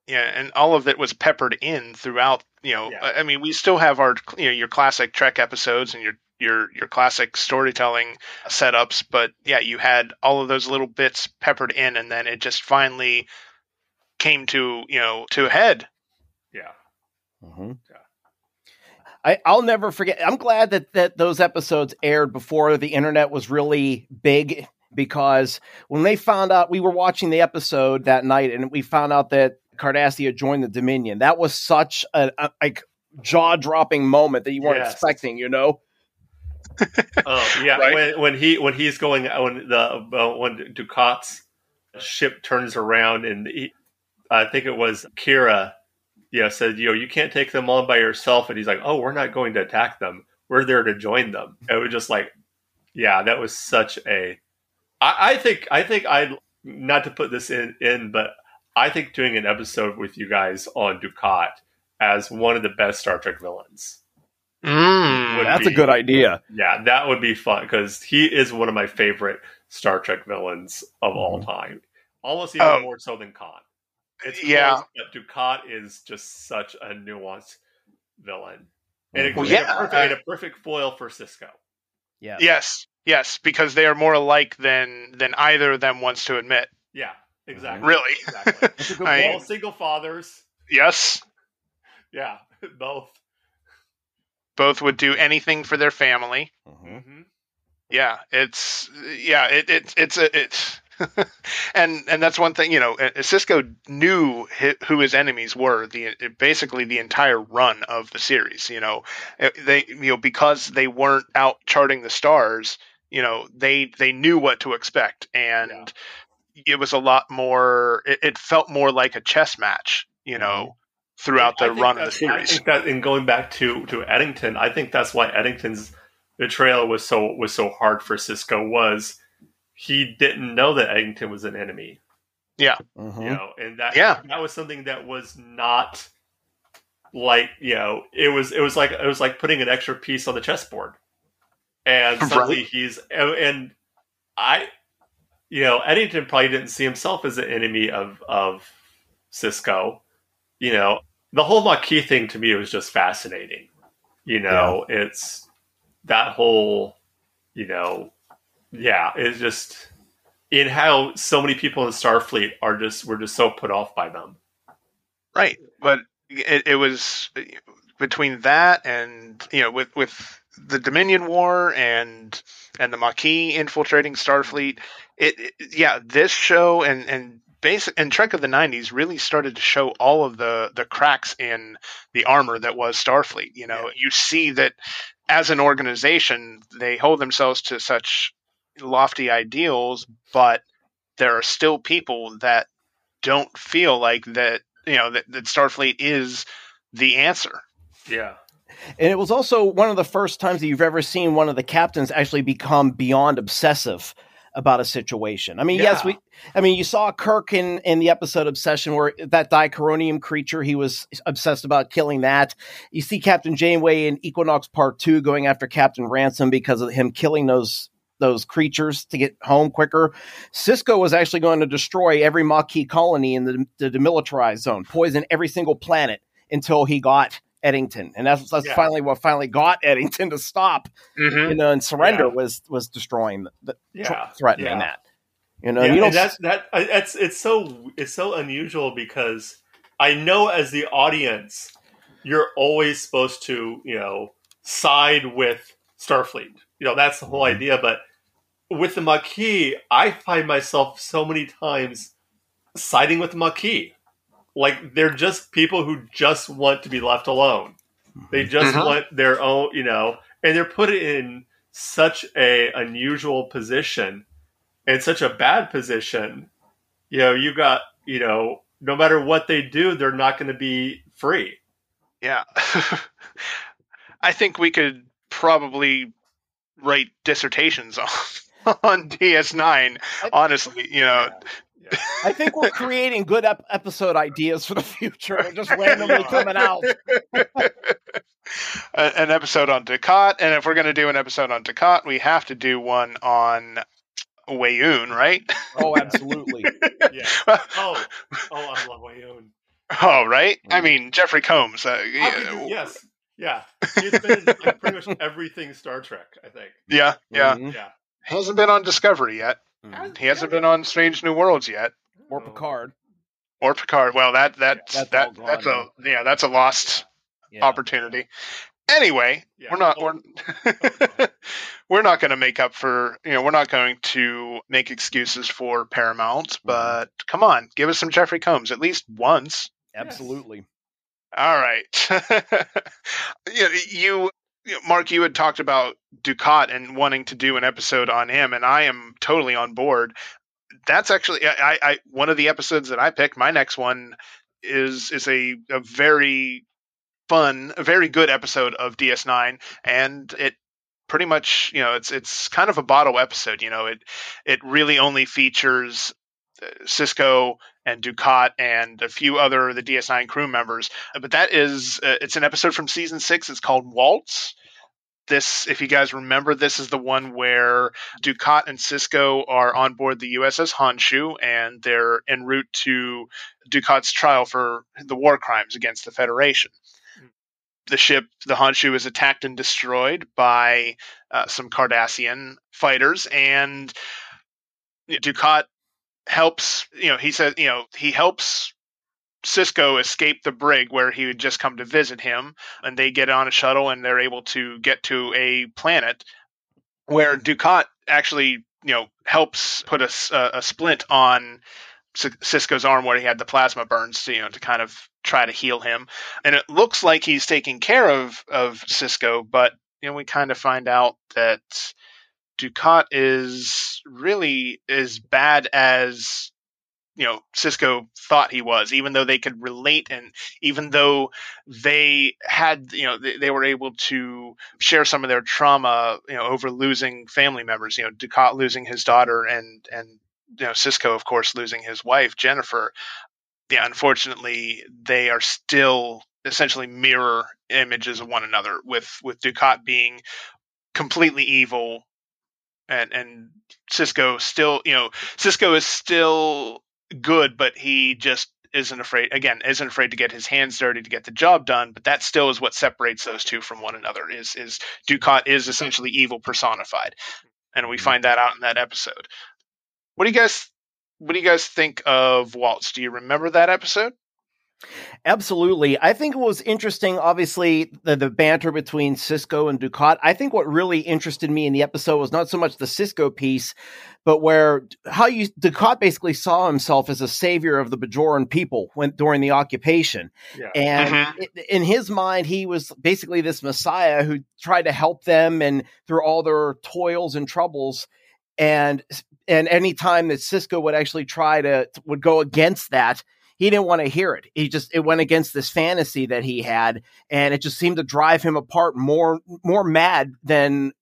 Speaker 5: yeah, and all of it was peppered in throughout. You know,
Speaker 7: Yeah.
Speaker 5: I I mean, we still have our you know your classic Trek episodes and your your your classic storytelling setups, but yeah, you had all of those little bits peppered in, and then it just finally came to you know to a head.
Speaker 7: Yeah,
Speaker 6: Mhm.
Speaker 7: Yeah.
Speaker 6: I, I'll never forget. I'm glad that, that those episodes aired before the internet was really big because when they found out we were watching the episode that night and we found out that Cardassia joined the Dominion, that was such a, a like jaw dropping moment that you weren't
Speaker 7: Yes.
Speaker 6: expecting. You know?
Speaker 7: Oh yeah,
Speaker 5: Right.
Speaker 7: when when he when he's going when the uh, when Dukat's ship turns around and he, I think it was Kira, yeah, said you know you can't take them on by yourself, and he's like, oh, we're not going to attack them, we're there to join them. It was just like, yeah, that was such a. I, I think I think I not to put this in in, but I think doing an episode with you guys on Dukat as one of the best Star Trek villains.
Speaker 5: Mm.
Speaker 7: Would
Speaker 6: That's a good idea.
Speaker 7: Yeah, that would be fun because he is one of my favorite Star Trek villains of all time. Almost even
Speaker 5: Oh.
Speaker 7: more so than Khan. It's
Speaker 5: Yeah.
Speaker 7: close, but Dukat is just such a nuanced villain. And, it,
Speaker 5: Well,
Speaker 7: and a perfect,
Speaker 5: uh,
Speaker 7: and a perfect foil for Sisko.
Speaker 6: Yeah.
Speaker 5: Yes, yes, because they are more alike than than either of them wants to admit.
Speaker 7: Yeah, exactly.
Speaker 5: Really.
Speaker 7: Exactly.
Speaker 6: That's a good
Speaker 5: I-
Speaker 7: all single fathers.
Speaker 5: Yes,
Speaker 7: Yeah, both.
Speaker 5: Both would do anything for their family.
Speaker 6: Mhm.
Speaker 5: Yeah, it's yeah, it, it it's a it's and and that's one thing you know. uh, Sisko knew who his enemies were the basically the entire run of the series. You know, Uh, they you know because they weren't out charting the stars. You know, they they knew what to expect, and it was a lot more. It, it felt more like a chess match. You know, throughout
Speaker 7: I
Speaker 5: the
Speaker 7: think
Speaker 5: run of the
Speaker 7: that's- I
Speaker 5: series.
Speaker 7: think that in going back to to Eddington, I think that's why Eddington's betrayal was so was so hard for Sisko was he didn't know that Eddington was an enemy,
Speaker 6: Mhm.
Speaker 7: you know, and that
Speaker 5: Yeah.
Speaker 7: that was something that was not like you know it was it was like it was like putting an extra piece on the chessboard, and suddenly
Speaker 5: Right.
Speaker 7: he's and, I, you know, Eddington probably didn't see himself as an enemy of of Sisko, you know, the whole Maquis thing to me was just fascinating. You know, it's that whole, you know, yeah, it's just in how so many people in Starfleet are just were just so put off by them.
Speaker 5: Right, but it, it was between that and you know with with the Dominion War and and the Maquis infiltrating Starfleet. It, it yeah, this show and and basic and Trek of the '90s really started to show all of the the cracks in the armor that was Starfleet. You know, you see that as an organization, they hold themselves to such lofty ideals, but there are still people that don't feel like that you know that, that starfleet is the answer
Speaker 7: Yeah,
Speaker 6: And it was also one of the first times that you've ever seen one of the captains actually become beyond obsessive about a situation. I mean, yes, we I mean, you saw Kirk in in the episode Obsession where that dikironium creature, he was obsessed about killing that. You see Captain Janeway in Equinox Part 2 going after Captain Ransom because of him killing those those creatures to get home quicker. Sisko was actually going to destroy every Maquis colony in the, the demilitarized zone, poison every single planet until he got Eddington, and that's that's
Speaker 7: Yeah.
Speaker 6: finally what finally got Eddington to stop. You know, and surrender
Speaker 7: Yeah.
Speaker 6: was was destroying the,
Speaker 7: Yeah.
Speaker 6: threatening that. You know,
Speaker 7: yeah,
Speaker 6: you
Speaker 7: and that's that. That's it's so it's so unusual because I know as the audience, you're always supposed to you know side with Starfleet. You know that's the whole
Speaker 6: Mm-hmm.
Speaker 7: idea. But with the Maquis, I find myself so many times siding with the Maquis. Like they're just people who just want to be left alone. They just
Speaker 5: Mhm.
Speaker 7: want their own, you know, and they're put in such a unusual position and such a bad position. You know, you got, you know, no matter what they do, they're not going to be free.
Speaker 5: yeah i think we could probably write dissertations on on ds9 honestly you know
Speaker 6: I think we're creating good ep- episode ideas for the future. They're just randomly coming out.
Speaker 5: an episode on Dukat, and if we're going to do an episode on Dukat, we have to do one on Weyoun, right?
Speaker 6: Oh, absolutely.
Speaker 7: Yeah. Oh, oh, I love Weyoun.
Speaker 5: oh, right. I mean, Jeffrey Combs. Uh, yeah,
Speaker 7: yes. Yeah. He's been in like, pretty much everything Star Trek, I think.
Speaker 5: yeah, yeah.
Speaker 6: Mhm.
Speaker 7: Yeah.
Speaker 5: Hasn't been on Discovery yet.
Speaker 6: Mhm.
Speaker 5: He hasn't been on Strange New Worlds yet,
Speaker 6: Or Picard.
Speaker 5: or Picard. Well, that that's
Speaker 6: That's
Speaker 5: that that's a yeah, that's a lost
Speaker 6: Yeah.
Speaker 5: opportunity. Anyway,
Speaker 7: Yeah.
Speaker 5: we're not
Speaker 7: Oh,
Speaker 5: we're we're not going to make up for you know we're not going to make excuses for Paramount, but come on, give us some Jeffrey Combs at least once.
Speaker 6: Absolutely.
Speaker 5: All right, you, you you know, Mark, you had talked about Dukat and wanting to do an episode on him, and I am totally on board. That's actually I, I one of the episodes that I picked. My next one is is a, a very fun, a very good episode of DS9, and it pretty much you know it's it's kind of a bottle episode. You know it it really only features Sisko and Dukat and a few other the DS9 crew members. But that is uh, it's an episode from season six. It's called Waltz. This, if you guys remember, this is the one where Dukat and Sisko are on board the USS Honshu, and they're en route to Dukat's trial for the war crimes against the Federation. The ship, the Honshu, is attacked and destroyed by uh, some Cardassian fighters, and Dukat helps. You know, he says, you know, he helps Sisko escape the brig where he had just come to visit him, and they get on a shuttle and they're able to get to a planet where Dukat actually, you know, helps put a, a splint on Sisko's arm where he had the plasma burns, you know, to kind of try to heal him. And it looks like he's taking care of of Sisko, but you know, we kind of find out that Dukat is really as bad as you know Sisko thought he was, even though they could relate and even though they had you know they, they, were able to share some of their trauma you know over losing family members, you know Dukat losing his daughter and and you know Sisko of course losing his wife Jennifer. Yeah, unfortunately, they are still essentially mirror images of one another with with Dukat being completely evil and and Sisko still, you know, Sisko is still good, but he just isn't afraid again isn't afraid to get his hands dirty to get the job done but that still is what separates those two from one another is is dukat is essentially evil personified and we mm-hmm. find that out in that episode. What do you guys what do you guys think of waltz? Do you remember that episode
Speaker 6: Absolutely. I think it was interesting, obviously, the, the banter between Sisko and Dukat. I think what really interested me in the episode was not so much the Sisko piece, but where how you Dukat basically saw himself as a savior of the Bajoran people when during the occupation. Yeah. And mm-hmm. in his mind, he was basically this messiah who tried to help them and through all their toils and troubles. And and any time that Sisko would actually try to would go against that, he didn't want to hear it. He just it went against this fantasy that he had, and it just seemed to drive him apart more more mad than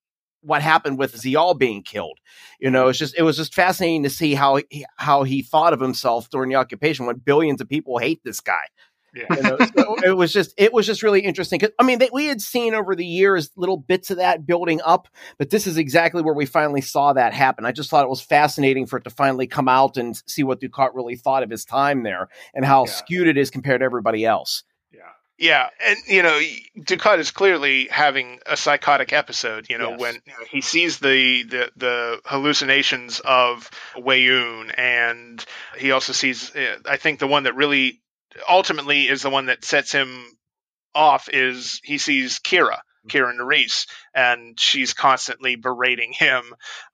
Speaker 6: what happened with Ziyal being killed. You know, it's just it was just fascinating to see how he, how he thought of himself during the occupation when billions of people hate this guy. Yeah. You know, so it was just it was just really interesting. I mean, they, we had seen over the years little bits of that building up, but this is exactly where we finally saw that happen. I just thought it was fascinating for it to finally come out and see what Dukat really thought of his time there and how yeah. skewed it is compared to everybody else.
Speaker 5: Yeah. Yeah, and you know, Dukat is clearly having a psychotic episode. You know, yes. when he sees the, the the hallucinations of Weyoun, and he also sees. Uh, I think the one that really ultimately is the one that sets him off is he sees Kira, mm-hmm. Kira Nerys, and she's constantly berating him,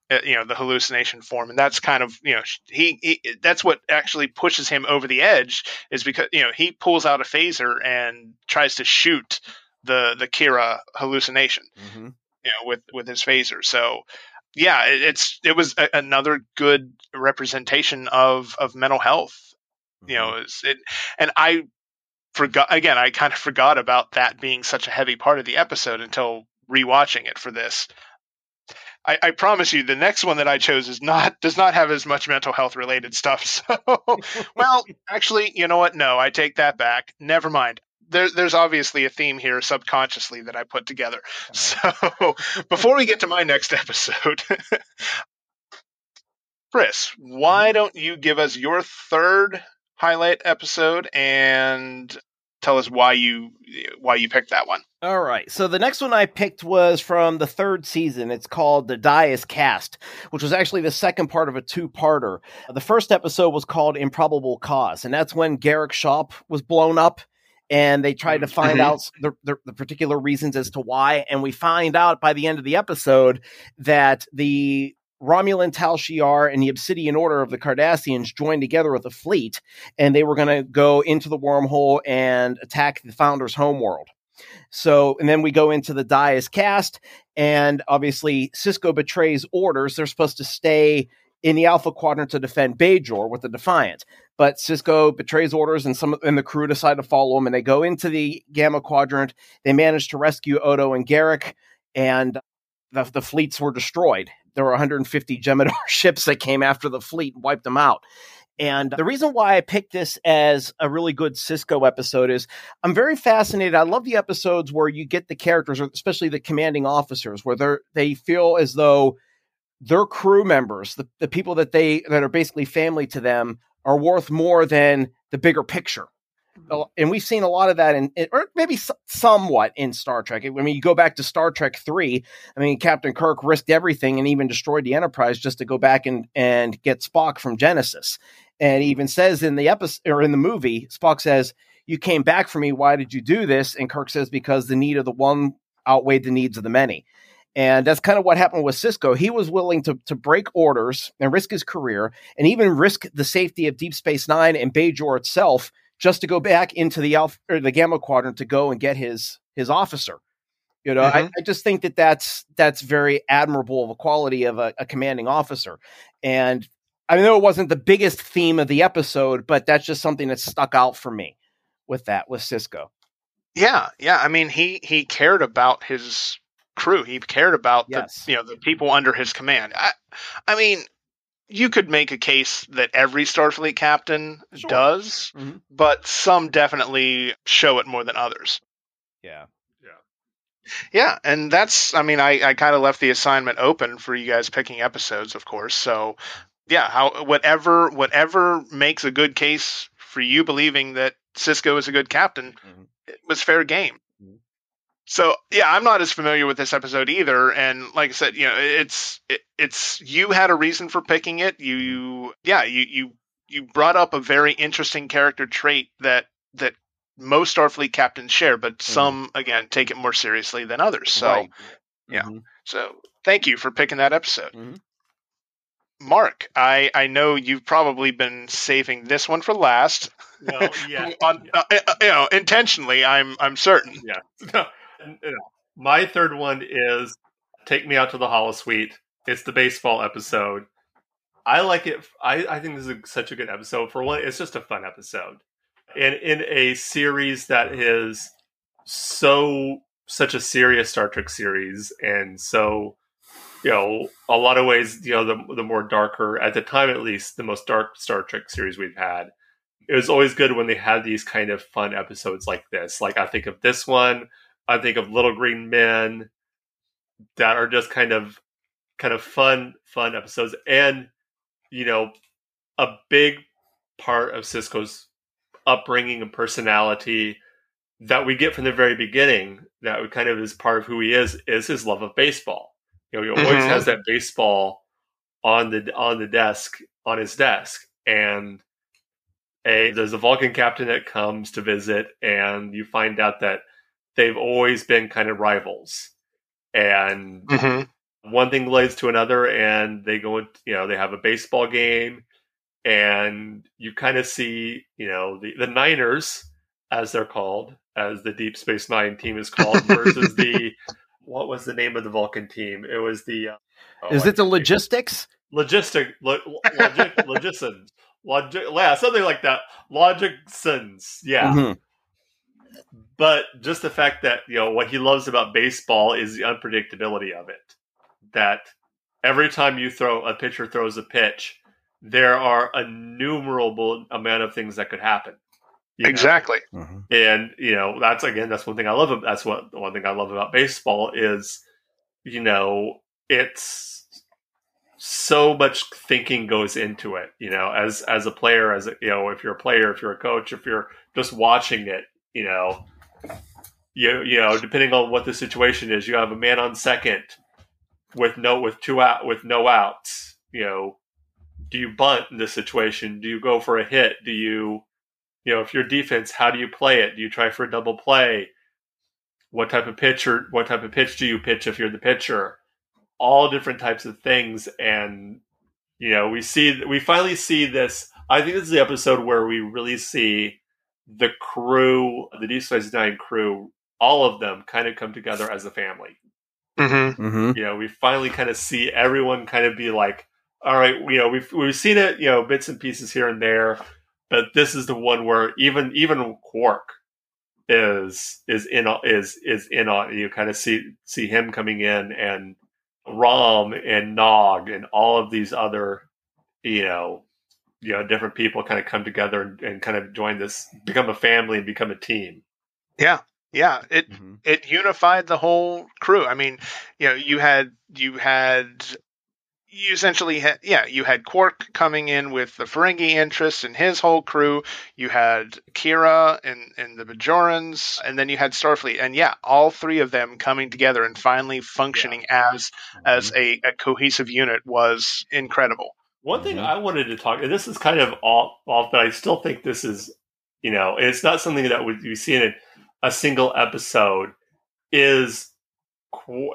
Speaker 5: uh, you know, the hallucination form, and that's kind of you know he, he, that's what actually pushes him over the edge is because you know he pulls out a phaser and tries to shoot the the Kira hallucination, mm-hmm. you know, with with his phaser. So yeah, it, it's it was a, another good representation of of mental health you know, it, and I forgot again. I kind of forgot about that being such a heavy part of the episode until rewatching it for this. I, I, promise you, the next one that I chose is not does not have as much mental health related stuff. So, well, actually, you know what? No, I take that back. Never mind. There, there's obviously a theme here subconsciously that I put together. So, before we get to my next episode, Chris, why mm-hmm. don't you give us your third highlight episode and tell us why you why you picked that one.
Speaker 6: All right. So the next one I picked was from the third season. It's called The Die is Cast, which was actually the second part of a two-parter. The first episode was called Improbable Cause, and that's when Garak shop was blown up and they tried to find mm-hmm. out the, the, the, particular reasons as to why. And we find out by the end of the episode that the Romulan Tal Shiar and the Obsidian Order of the Cardassians joined together with a fleet, and they were going to go into the wormhole and attack the Founder's homeworld. So, and then we go into the die is cast, and obviously Sisko betrays orders. They're supposed to stay in the Alpha Quadrant to defend Bajor with the Defiant. But Sisko betrays orders, and some and the crew decide to follow him, and they go into the Gamma Quadrant. They manage to rescue Odo and Garak, and the, the fleets were destroyed there were 150 Jem'Hadar ships that came after the fleet and wiped them out. And the reason why I picked this as a really good Sisko episode is I'm very fascinated. I love the episodes where you get the characters, especially the commanding officers, where they they feel as though their crew members, the, the people that they that are basically family to them, are worth more than the bigger picture Mm-hmm. and we've seen a lot of that in, or maybe somewhat in Star Trek. I mean, you go back to Star Trek three. I mean, Captain Kirk risked everything and even destroyed the Enterprise just to go back and and get Spock from Genesis. And even says in the episode or in the movie, Spock says, "You came back for me. Why did you do this?" And Kirk says, "Because the need of the one outweighed the needs of the many." And that's kind of what happened with Sisko. He was willing to to break orders and risk his career, and even risk the safety of Deep Space Nine and Bajor itself, just to go back into the Alpha or the Gamma Quadrant to go and get his his officer. You know, I, mm-hmm. I just think that that's that's very admirable of a quality of a, a commanding officer. And I know it wasn't the biggest theme of the episode, but that's just something that stuck out for me with that with Sisko.
Speaker 5: Yeah, yeah. I mean, he he cared about his crew. He cared about
Speaker 6: Yes.
Speaker 5: the you know the people under his command. I, I mean, you could make a case that every Starfleet captain
Speaker 6: Sure.
Speaker 5: does,
Speaker 6: Mhm.
Speaker 5: but some definitely show it more than others.
Speaker 6: Yeah.
Speaker 5: Yeah, Yeah. and that's I mean I, I kind of left the assignment open for you guys picking episodes, of course. So yeah, how whatever whatever makes a good case for you believing that Sisko is a good captain
Speaker 6: Mhm.
Speaker 5: it was fair game. So yeah, I'm not as familiar with this episode either, and like I said, you know, it's it, it's you had a reason for picking it. You, you yeah, you you you brought up a very interesting character trait that that most Starfleet captains share, but some again take it more seriously than others. So
Speaker 6: Right.
Speaker 5: yeah.
Speaker 6: Mhm.
Speaker 5: so thank you for picking that episode.
Speaker 6: Mhm.
Speaker 5: Mark, I, I know you've probably been saving this one for last.
Speaker 7: Well, yeah.
Speaker 5: On, uh, uh, you know, intentionally, I'm I'm certain.
Speaker 7: No, and, my third one is Take Me Out to the Holosuite. It's the baseball episode. I like it. I, I think this is such a good episode. For one, it's just a fun episode. And in a series that is so, such a serious Star Trek series and so, you know, a lot of ways, you know, the, the more darker, at the time at least, the most dark Star Trek series we've had it was always good when they had these kind of fun episodes like this. Like I think of this one, I think of Little Green Men that are just kind of kind of fun fun episodes and you know a big part of Sisko's upbringing and personality that we get from the very beginning that kind of is part of who he is is his love of baseball. You know, he always
Speaker 5: Mhm.
Speaker 7: has that baseball on the on the desk on his desk and a there's a Vulcan captain that comes to visit, and you find out that they've always been kind of rivals, and
Speaker 5: Mm-hmm.
Speaker 7: one thing leads to another, and they go, you know, they have a baseball game, and you kind of see, you know, the the Niners, as they're called, as the Deep Space Nine team is called, versus the what was the name of the Vulcan team? It was the uh, oh,
Speaker 6: Is
Speaker 7: I
Speaker 6: it the logistics?
Speaker 7: logistic lo, logic logicians logic yeah something like that logicsons yeah
Speaker 6: Mhm.
Speaker 7: But just the fact that you know what he loves about baseball is the unpredictability of it that every time you throw a pitcher throws a pitch there are innumerable amount of things that could happen you know?
Speaker 5: Exactly.
Speaker 6: Mhm.
Speaker 7: and you know that's again that's one thing i love ab- that's what one thing i love about baseball is you know it's so much thinking goes into it you know as as a player as a, you know if you're a player if you're a coach if you're just watching it you know you you know depending on what the situation is you have a man on second with no with two out with no outs you know do you bunt in this situation do you go for a hit do you you know, if you're defense, how do you play it? Do you try for a double play? What type of pitcher? What type of pitch do you pitch if you're the pitcher? All different types of things, and you know, we see we finally see this. I think this is the episode where we really see the crew, the Deep Space Nine crew, all of them kind of come together as a family
Speaker 5: Mm-hmm.
Speaker 6: Mhm.
Speaker 7: you know, we finally kind of see everyone kind of be like, all right, you know, we've we've seen it, you know, bits and pieces here and there, but this is the one where even even Quark is is in on- is is in on. You kind of see see him coming in and Rom and Nog and all of these other, you know, you know, different people kind of come together and, and kind of join this, become a family and become a team.
Speaker 5: Yeah, yeah. It
Speaker 6: Mhm.
Speaker 5: it unified the whole crew. I mean, you know, you had you had you essentially had yeah, you had Quark coming in with the Ferengi interests and his whole crew. You had Kira and and the Bajorans, and then you had Starfleet, and yeah, all three of them coming together and finally functioning as as a, a cohesive unit was incredible.
Speaker 7: One thing
Speaker 6: Mhm.
Speaker 7: I wanted to talk, and this is kind of off, off, but I still think this is, you know, it's not something that would you see in a, a single episode. Is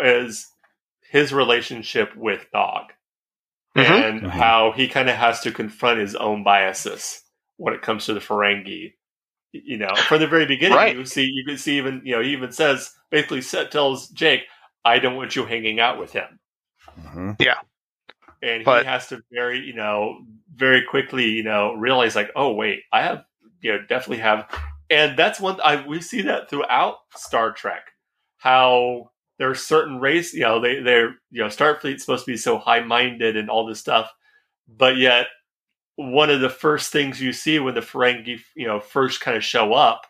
Speaker 7: is his relationship with Nog,
Speaker 5: Mhm.
Speaker 7: and
Speaker 6: Mhm.
Speaker 7: how he kind of has to confront his own biases when it comes to the Ferengi. You know, from the very beginning,
Speaker 5: Right.
Speaker 7: you see, you can see even, you know, he even says basically tells Jake, "I don't want you hanging out with him."
Speaker 6: Mhm.
Speaker 7: And
Speaker 5: But-
Speaker 7: he has to very you know very quickly you know realize like oh wait i have you know definitely have and that's one i we see that throughout star trek how there are certain race you know they they're you know starfleet's supposed to be so high-minded and all this stuff but yet one of the first things you see when the ferengi you know first kind of show up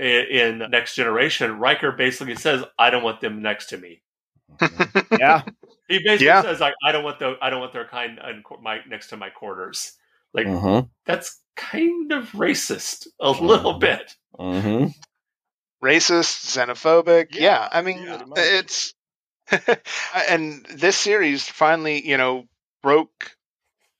Speaker 7: i- in next generation riker basically says i don't want them next to me
Speaker 6: Yeah.
Speaker 7: He basically
Speaker 5: Yeah.
Speaker 7: says like, "I don't want the I don't want their kind in my next to my quarters." Like
Speaker 6: Mhm.
Speaker 7: that's kind of racist a little
Speaker 6: Mhm.
Speaker 7: bit.
Speaker 6: Mhm.
Speaker 5: racist, xenophobic.
Speaker 7: Yeah,
Speaker 5: Yeah, I mean,
Speaker 7: yeah.
Speaker 5: it's and this series finally, you know, broke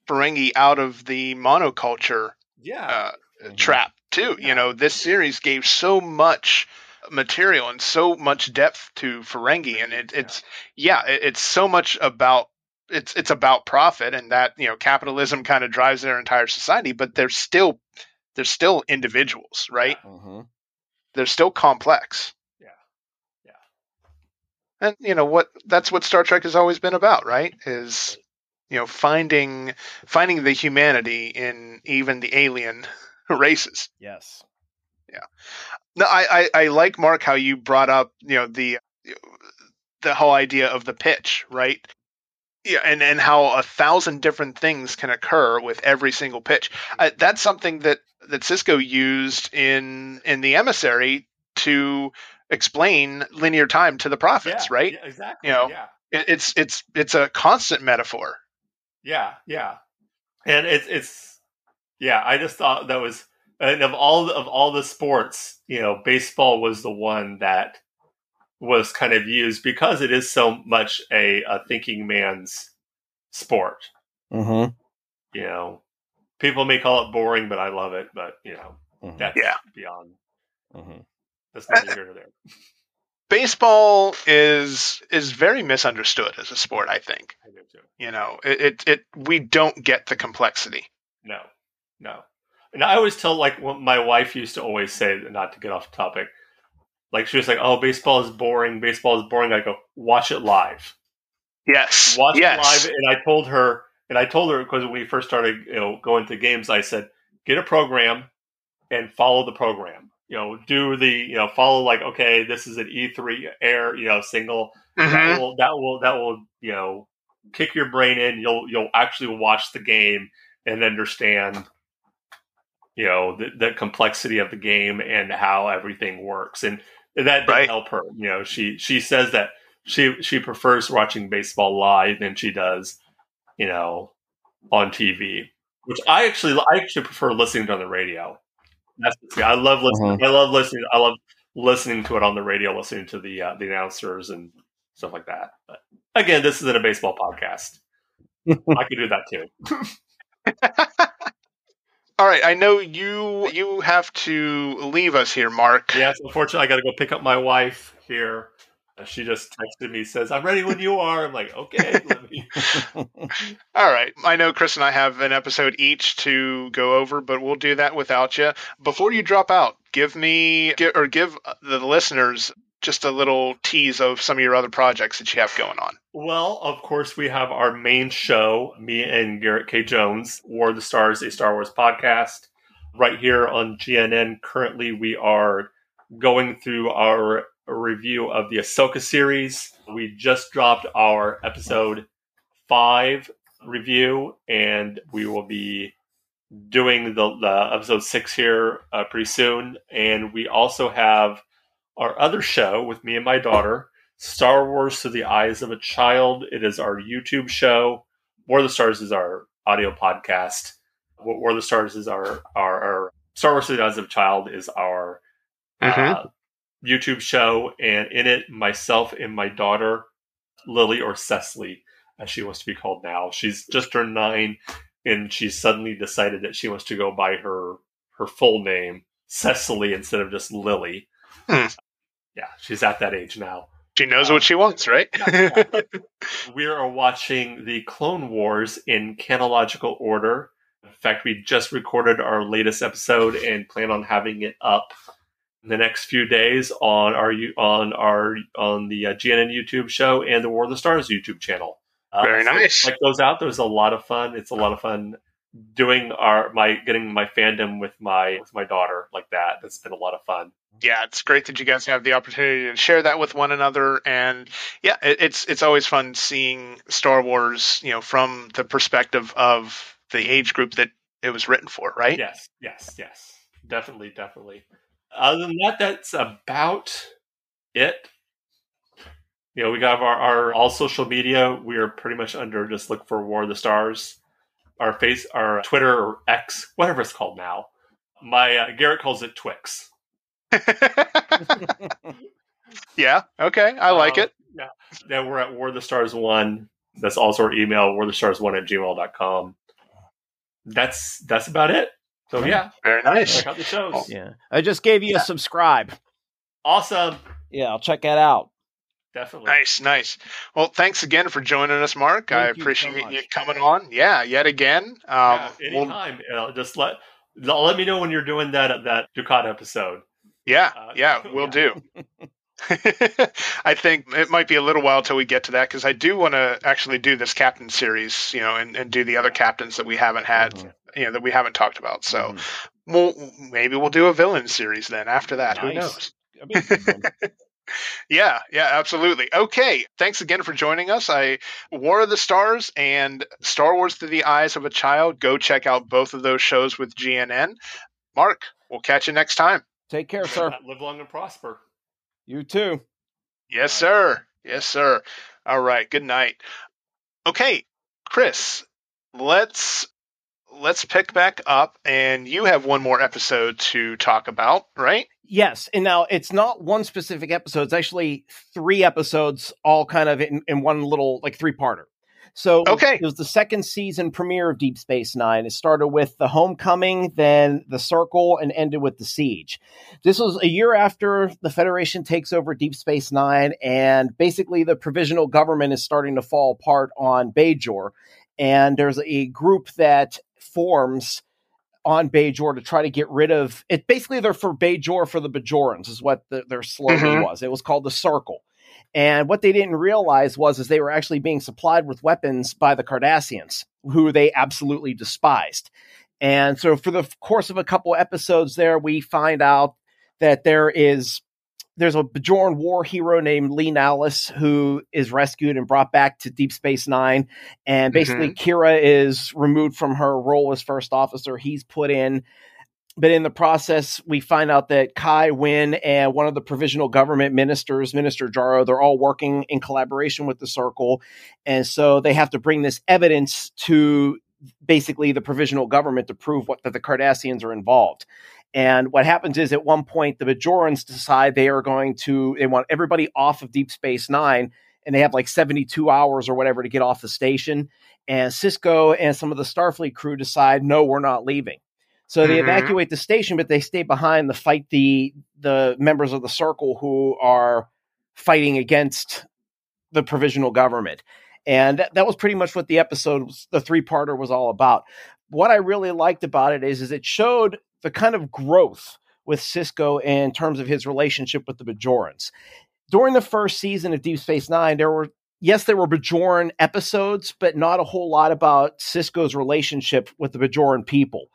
Speaker 5: Ferengi out of the monoculture
Speaker 7: Yeah,
Speaker 5: uh,
Speaker 6: Mhm.
Speaker 5: trap too.
Speaker 7: Yeah.
Speaker 5: You know, this series gave so much material and so much depth to Ferengi, and it, it's yeah, it, it's so much about it's it's about profit and that you know capitalism kind of drives their entire society, but they're still they're still individuals, right?
Speaker 6: Mhm.
Speaker 5: They're still complex.
Speaker 7: Yeah. Yeah.
Speaker 5: And you know what that's what Star Trek has always been about, right? Is you know finding finding the humanity in even the alien races.
Speaker 6: Yes.
Speaker 5: No, I, I, I like Mark how you brought up you know the the whole idea of the pitch, right? Yeah, and and how a thousand different things can occur with every single pitch. Uh, that's something that that Sisko used in in the emissary to explain linear time to the prophets,
Speaker 7: yeah,
Speaker 5: right?
Speaker 7: yeah, exactly.
Speaker 5: You know,
Speaker 7: yeah,
Speaker 5: It, it's it's it's a constant metaphor.
Speaker 7: yeah, yeah. And it's it's yeah. I just thought that was and of all of all the sports, you know, baseball was the one that was kind of used because it is so much a, a thinking man's sport.
Speaker 6: Mhm.
Speaker 7: you know people may call it boring but i love it but you know
Speaker 6: Mhm.
Speaker 7: that's
Speaker 5: Yeah.
Speaker 7: beyond
Speaker 6: Mhm.
Speaker 7: that's neither here nor there
Speaker 5: Baseball is is very misunderstood as a sport. I think
Speaker 7: i do too
Speaker 5: you know it it, it we don't get the complexity.
Speaker 7: no no and i always tell like what my wife used to always say not to get off topic. Like she was like oh baseball is boring baseball is boring. I go watch it live.
Speaker 5: Yes,
Speaker 7: watch
Speaker 5: yes.
Speaker 7: it live and i told her and i told her because when we first started you know going to games i said get a program and follow the program. You know do the you know follow like okay this is an e3 air you know single.
Speaker 5: Mhm.
Speaker 7: that will that will that will you know kick your brain in. You'll you'll actually watch the game and understand you know the, the complexity of the game and how everything works. And that did
Speaker 5: Right.
Speaker 7: help her you know she she says that she she prefers watching baseball live than she does you know on tv which i actually i actually prefer listening to on the radio. That's i love listening i love listening i love listening to it on the radio listening to the uh, the announcers and stuff like that. But again this isn't a baseball podcast. I could do that too
Speaker 5: All right, I know you you have to leave us here, Mark.
Speaker 7: yes unfortunately i gotta go pick up my wife here she just texted me says i'm ready when you are i'm like okay let me
Speaker 5: All right, I know Chris and I have an episode each to go over, but we'll do that without you. Before you drop out, give me or give the listeners just a little tease of some of your other projects that you have going on.
Speaker 7: Well, of course, we have our main show, me and Garrett K. Jones, War of the Stars, a Star Wars podcast. Right here on GNN, currently we are going through our review of the Ahsoka series. We just dropped our episode five review, and we will be doing the, the episode six here uh, pretty soon. And we also have our other show with me and my daughter, Star Wars Through the Eyes of a Child. It is our YouTube show. War of the Stars is our audio podcast. War of the Stars is our, our, our Star Wars Through the Eyes of a Child is our uh, YouTube show. And in it, myself and my daughter, Lily or Cecily, as she wants to be called now. She's just turned nine, and she's suddenly decided that she wants to go by her her full name, Cecily, instead of just Lily.
Speaker 5: Hmm.
Speaker 7: Yeah, she's at that age now.
Speaker 5: She knows what she wants, right?
Speaker 7: we are watching the Clone Wars in chronological order. In fact, we just recorded our latest episode and plan on having it up in the next few days on our on our on the uh, GNN YouTube show and the War of the Stars YouTube channel. Uh,
Speaker 5: Very
Speaker 7: so
Speaker 5: nice.
Speaker 7: Check those out. There's a lot of fun. It's a lot of fun doing our my getting my fandom with my with my daughter like that. That's been a lot of fun.
Speaker 5: yeah, it's great that you guys have the opportunity to share that with one another, and yeah, it, it's it's always fun seeing Star Wars, you know, from the perspective of the age group that it was written for, right?
Speaker 7: Yes, yes, yes. Definitely, definitely. Other than that, that's about it. You know, we got our, our all social media. We are pretty much under just look for War of the Stars. Our face, our Twitter or X, whatever it's called now. My uh, Garrett calls it Twix.
Speaker 5: yeah. Okay. I like
Speaker 7: Uh,
Speaker 5: it.
Speaker 7: Yeah. Then we're at War of the Stars One. That's also our email, war of the stars one at gmail.com. That's that's about it. So yeah,
Speaker 5: Very nice.
Speaker 7: check out the shows.
Speaker 6: Yeah. I just gave you a subscribe.
Speaker 7: Awesome.
Speaker 6: Yeah, I'll check that out.
Speaker 7: Definitely.
Speaker 5: Nice, nice. Well, thanks again for joining us, Mark. I
Speaker 6: Thank you so
Speaker 5: appreciate you coming on. Yeah, yet again. Um,
Speaker 7: yeah,
Speaker 5: we'll-
Speaker 7: anytime. Uh, just let let me know when you're doing that that Dukat episode.
Speaker 5: yeah,
Speaker 7: Uh,
Speaker 5: yeah, we'll do. I think it might be a little while till we get to that because I do want to actually do this captain series, you know, and, and do the other captains that we haven't had,
Speaker 6: Mhm.
Speaker 5: you know, that we haven't talked about. So
Speaker 6: Mhm.
Speaker 5: we'll maybe we'll do a villain series then after that. Who
Speaker 6: Nice.
Speaker 5: knows?
Speaker 6: That'd be a good one.
Speaker 5: Yeah, yeah, absolutely. Okay, thanks again for joining us. I War of the Stars and Star Wars Through the Eyes of a Child. Go check out both of those shows with GNN. Mark, we'll catch you next time.
Speaker 6: Take care, sir.
Speaker 7: Live long and prosper.
Speaker 6: You too.
Speaker 5: Yes, sir. Yes, sir. All right. Good night. Okay, Chris, let's let's pick back up and you have one more episode to talk about, right?
Speaker 6: Yes, and now it's not one specific episode. It's actually three episodes, all kind of in, in one little like three parter. So
Speaker 5: Okay.
Speaker 6: it was the second season premiere of Deep Space Nine. It started with the Homecoming, then the Circle, and ended with the Siege. This was a year after the Federation takes over Deep Space Nine, and basically the provisional government is starting to fall apart on Bajor. And there's a group that forms on Bajor to try to get rid of it. Basically, they're for Bajor for the Bajorans, is what the, their slogan
Speaker 5: Mhm.
Speaker 6: was. It was called the Circle. And what they didn't realize was is they were actually being supplied with weapons by the Cardassians, who they absolutely despised. And so, for the course of a couple episodes, there we find out that there is there's a Bajoran war hero named Li Nalas who is rescued and brought back to Deep Space Nine. And basically, mm-hmm. Kira is removed from her role as first officer. He's put in. But in the process, we find out that Kai Wynn and one of the provisional government ministers, Minister Jaro, they're all working in collaboration with the Circle. And so they have to bring this evidence to basically the provisional government to prove what that the Cardassians are involved. And what happens is at one point the Bajorans decide they are going to they want everybody off of Deep Space Nine, and they have like 72 hours or whatever to get off the station. And Sisko and some of the Starfleet crew decide, no, we're not leaving. So they
Speaker 5: Mhm.
Speaker 6: evacuate the station, but they stay behind to fight the the members of the Circle who are fighting against the provisional government. And that, that was pretty much what the episode, was, the three parter, was all about. What I really liked about it is, is it showed the kind of growth with Sisko in terms of his relationship with the Bajorans. During the first season of Deep Space Nine, there were yes, there were Bajoran episodes, but not a whole lot about Sisko's relationship with the Bajoran people.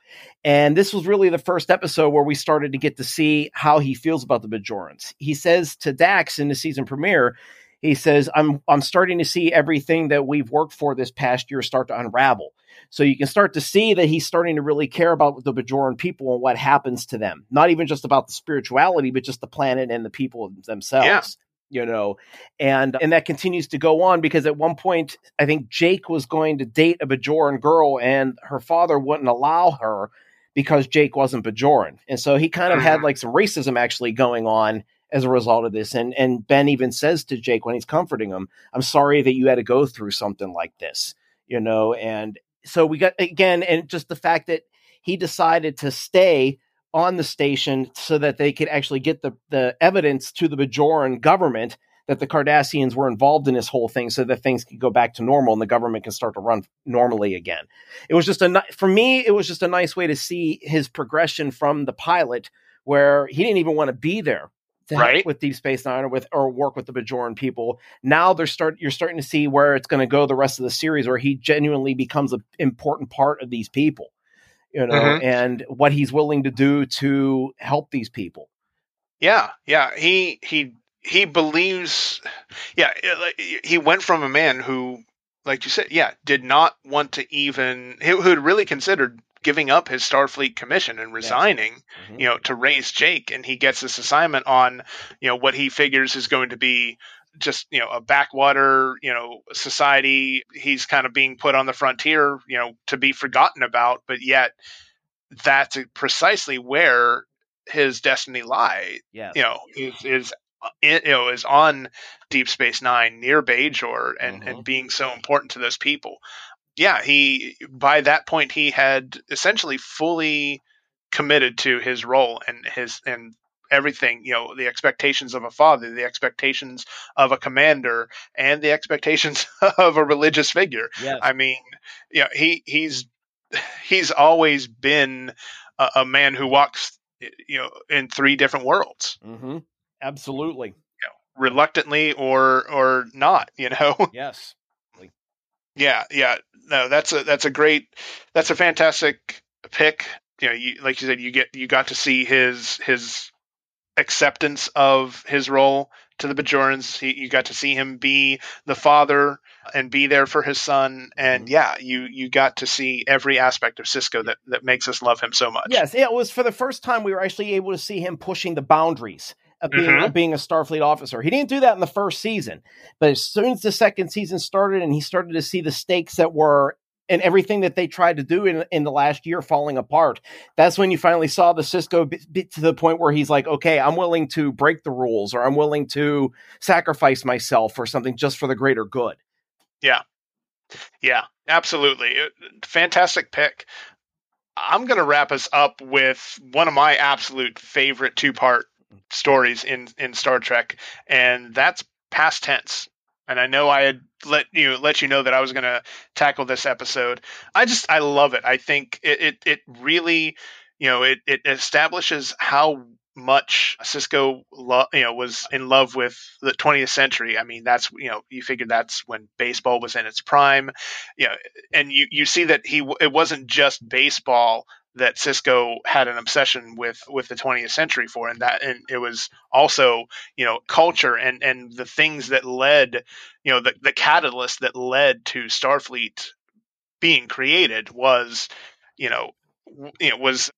Speaker 6: And this was really the first episode where we started to get to see how he feels about the Bajorans. He says to Dax in the season premiere, he says, I'm I'm starting to see everything that we've worked for this past year start to unravel. So you can start to see that he's starting to really care about the Bajoran people and what happens to them. Not even just about the spirituality, but just the planet and the people themselves.
Speaker 5: Yeah.
Speaker 6: You know, and and that continues to go on because at one point I think Jake was going to date a Bajoran girl and her father wouldn't allow her because Jake wasn't Bajoran. And so he kind of had
Speaker 5: Mhm.
Speaker 6: like some racism actually going on as a result of this. And and Ben even says to Jake when he's comforting him, "I'm sorry that you had to go through something like this." You know, and so we got again, and just the fact that he decided to stay on the station so that they could actually get the the evidence to the Bajoran government that the Cardassians were involved in this whole thing so that things could go back to normal and the government can start to run normally again. It was just a for me it was just a nice way to see his progression from the pilot where he didn't even want to be there
Speaker 5: right
Speaker 6: with Deep Space Nine or with or work with the Bajoran people. Now they're start you're starting to see where it's going to go the rest of the series where he genuinely becomes an important part of these people. You know, mm-hmm. and what he's willing to do to help these people.
Speaker 5: Yeah, yeah. He he he believes yeah he went from a man who like you said yeah did not want to even who had really considered giving up his starfleet commission and resigning mm-hmm. you know to raise jake and he gets this assignment on you know what he figures is going to be just you know a backwater you know society he's kind of being put on the frontier you know to be forgotten about but yet that's precisely where his destiny lie
Speaker 6: yes.
Speaker 5: you know is, is you know is on Deep Space Nine near Bajor and mm-hmm. and being so important to those people. Yeah, he by that point he had essentially fully committed to his role and his and everything you know the expectations of a father the expectations of a commander and the expectations of a religious figure i mean you know he he's he's always been a, a man who walks you know in three different worlds
Speaker 6: mm-hmm. Absolutely. You
Speaker 5: know, reluctantly or or not, you know.
Speaker 6: Yes.
Speaker 5: Yeah, yeah. No, that's a that's a great that's a fantastic pick. You know, you, like you said, you get you got to see his his acceptance of his role to the Bajorans. He, you got to see him be the father and be there for his son. And mm-hmm. yeah, you you got to see every aspect of Sisko that that makes us love him so much.
Speaker 6: Yes, it was for the first time we were actually able to see him pushing the boundaries of being, mm-hmm. of being a Starfleet officer. He didn't do that in the first season, but as soon as the second season started and he started to see the stakes that were and everything that they tried to do in, in the last year falling apart. That's when you finally saw the Sisko bit to the point where he's like, okay, I'm willing to break the rules or I'm willing to sacrifice myself or something just for the greater good.
Speaker 5: Yeah. Yeah, absolutely. Fantastic pick. I'm going to wrap us up with one of my absolute favorite two part stories in in Star Trek, and that's past tense. And I know I had let you let you know that I was going to tackle this episode. I just I love it. I think it it, it really you know it it establishes how much Sisko lo- you know was in love with the 20th century. I mean, that's you know you figure that's when baseball was in its prime. You know, and you you see that he it wasn't just baseball that Sisko had an obsession with with the 20th century for, and that and it was also you know culture and and the things that led you know the the catalyst that led to Starfleet being created was you know you know was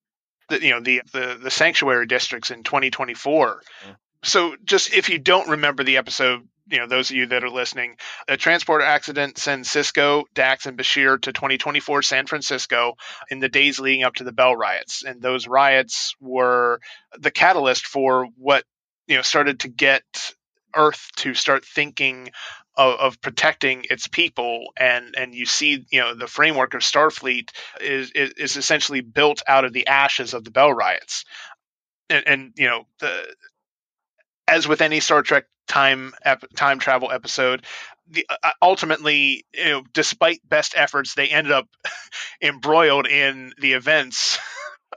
Speaker 5: the you know the the the sanctuary districts in 2024. Mm. So just if you don't remember the episode you know those of you that are listening a transport accident sends sisko dax and bashir to 2024 san francisco in the days leading up to the bell riots. And those riots were the catalyst for what you know started to get earth to start thinking of, of, protecting its people. And and you see you know the framework of starfleet is is, is essentially built out of the ashes of the bell riots. And, and you know the as with any Star Trek time ep- time travel episode, the, uh, uh, ultimately, you know, despite best efforts, they ended up embroiled in the events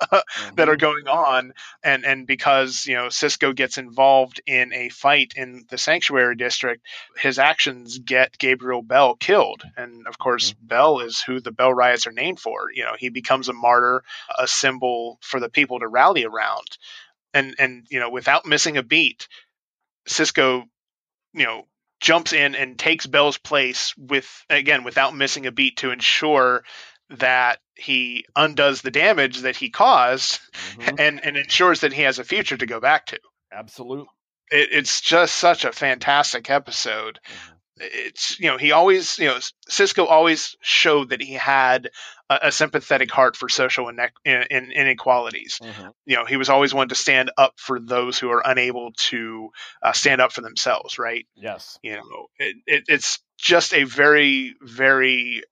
Speaker 5: mm-hmm. that are going on, and and because you know Sisko gets involved in a fight in the Sanctuary District, his actions get Gabriel Bell killed, and of course, mm-hmm. Bell is who the Bell riots are named for. You know, he becomes a martyr, a symbol for the people to rally around and and you know without missing a beat Sisko, you know, jumps in and takes Bell's place with again without missing a beat to ensure that he undoes the damage that he caused mm-hmm. and and ensures that he has a future to go back to.
Speaker 6: Absolutely.
Speaker 5: It, it's just such a fantastic episode. Mm-hmm. It's you know he always you know Sisko always showed that he had a, a sympathetic heart for social ine- in, in inequalities.
Speaker 6: Mm-hmm.
Speaker 5: You know, he was always one to stand up for those who are unable to uh, stand up for themselves. Right?
Speaker 6: Yes.
Speaker 5: You know, it, it, it's just a very, very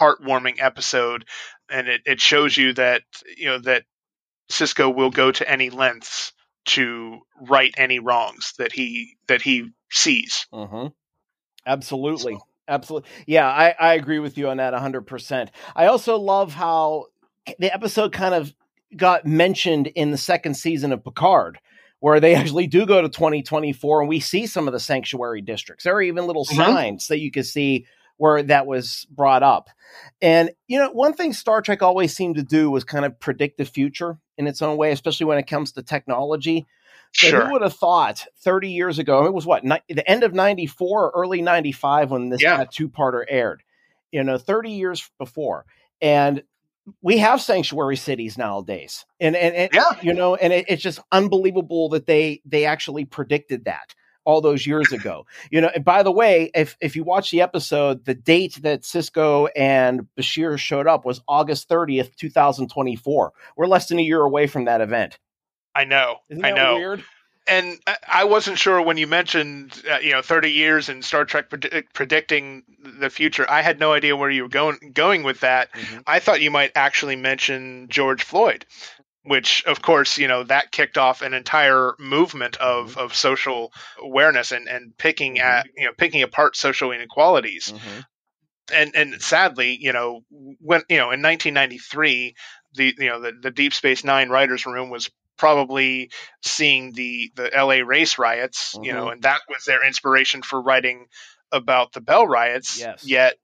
Speaker 5: heartwarming episode, and it, it shows you that you know that Sisko will go to any lengths to right any wrongs that he that he sees.
Speaker 6: Mm-hmm. Absolutely.
Speaker 5: So-
Speaker 6: Absolutely. Yeah, I, I agree with you on that 100%. I also love how the episode kind of got mentioned in the second season of Picard, where they actually do go to 2024 and we see some of the sanctuary districts. There are even little
Speaker 5: Mhm.
Speaker 6: signs that you can see where that was brought up. And, you know, one thing Star Trek always seemed to do was kind of predict the future in its own way, especially when it comes to technology. So
Speaker 5: Sure.
Speaker 6: who would have thought 30 years ago? It was what ni- the end of 94 or early 95 when this
Speaker 5: Yeah.
Speaker 6: two-parter aired. You know, 30 years before. And we have sanctuary cities nowadays. And and, and
Speaker 5: Yeah.
Speaker 6: you know, and it, it's just unbelievable that they they actually predicted that all those years ago. You know, and by the way, if if you watch the episode, the date that Sisko and Bashir showed up was August 30th, 2024. We're less than a year away from that event.
Speaker 5: I know.
Speaker 6: Isn't
Speaker 5: I know.
Speaker 6: weird?
Speaker 5: and I- wasn't sure when you mentioned uh, you know 30 years and Star Trek predi- predicting the future. I had no idea where you were going going with that.
Speaker 6: Mhm.
Speaker 5: I thought you might actually mention George Floyd, which of course you know that kicked off an entire movement of of social awareness and and picking at you know picking apart social inequalities
Speaker 6: Mhm.
Speaker 5: and and sadly, you know, when you know in 1993, the you know the, the Deep Space Nine writers' room was probably seeing the the L.A. race riots, you know, mm-hmm. and that was their inspiration for writing about the Bell riots.
Speaker 6: Yes.
Speaker 5: Yet,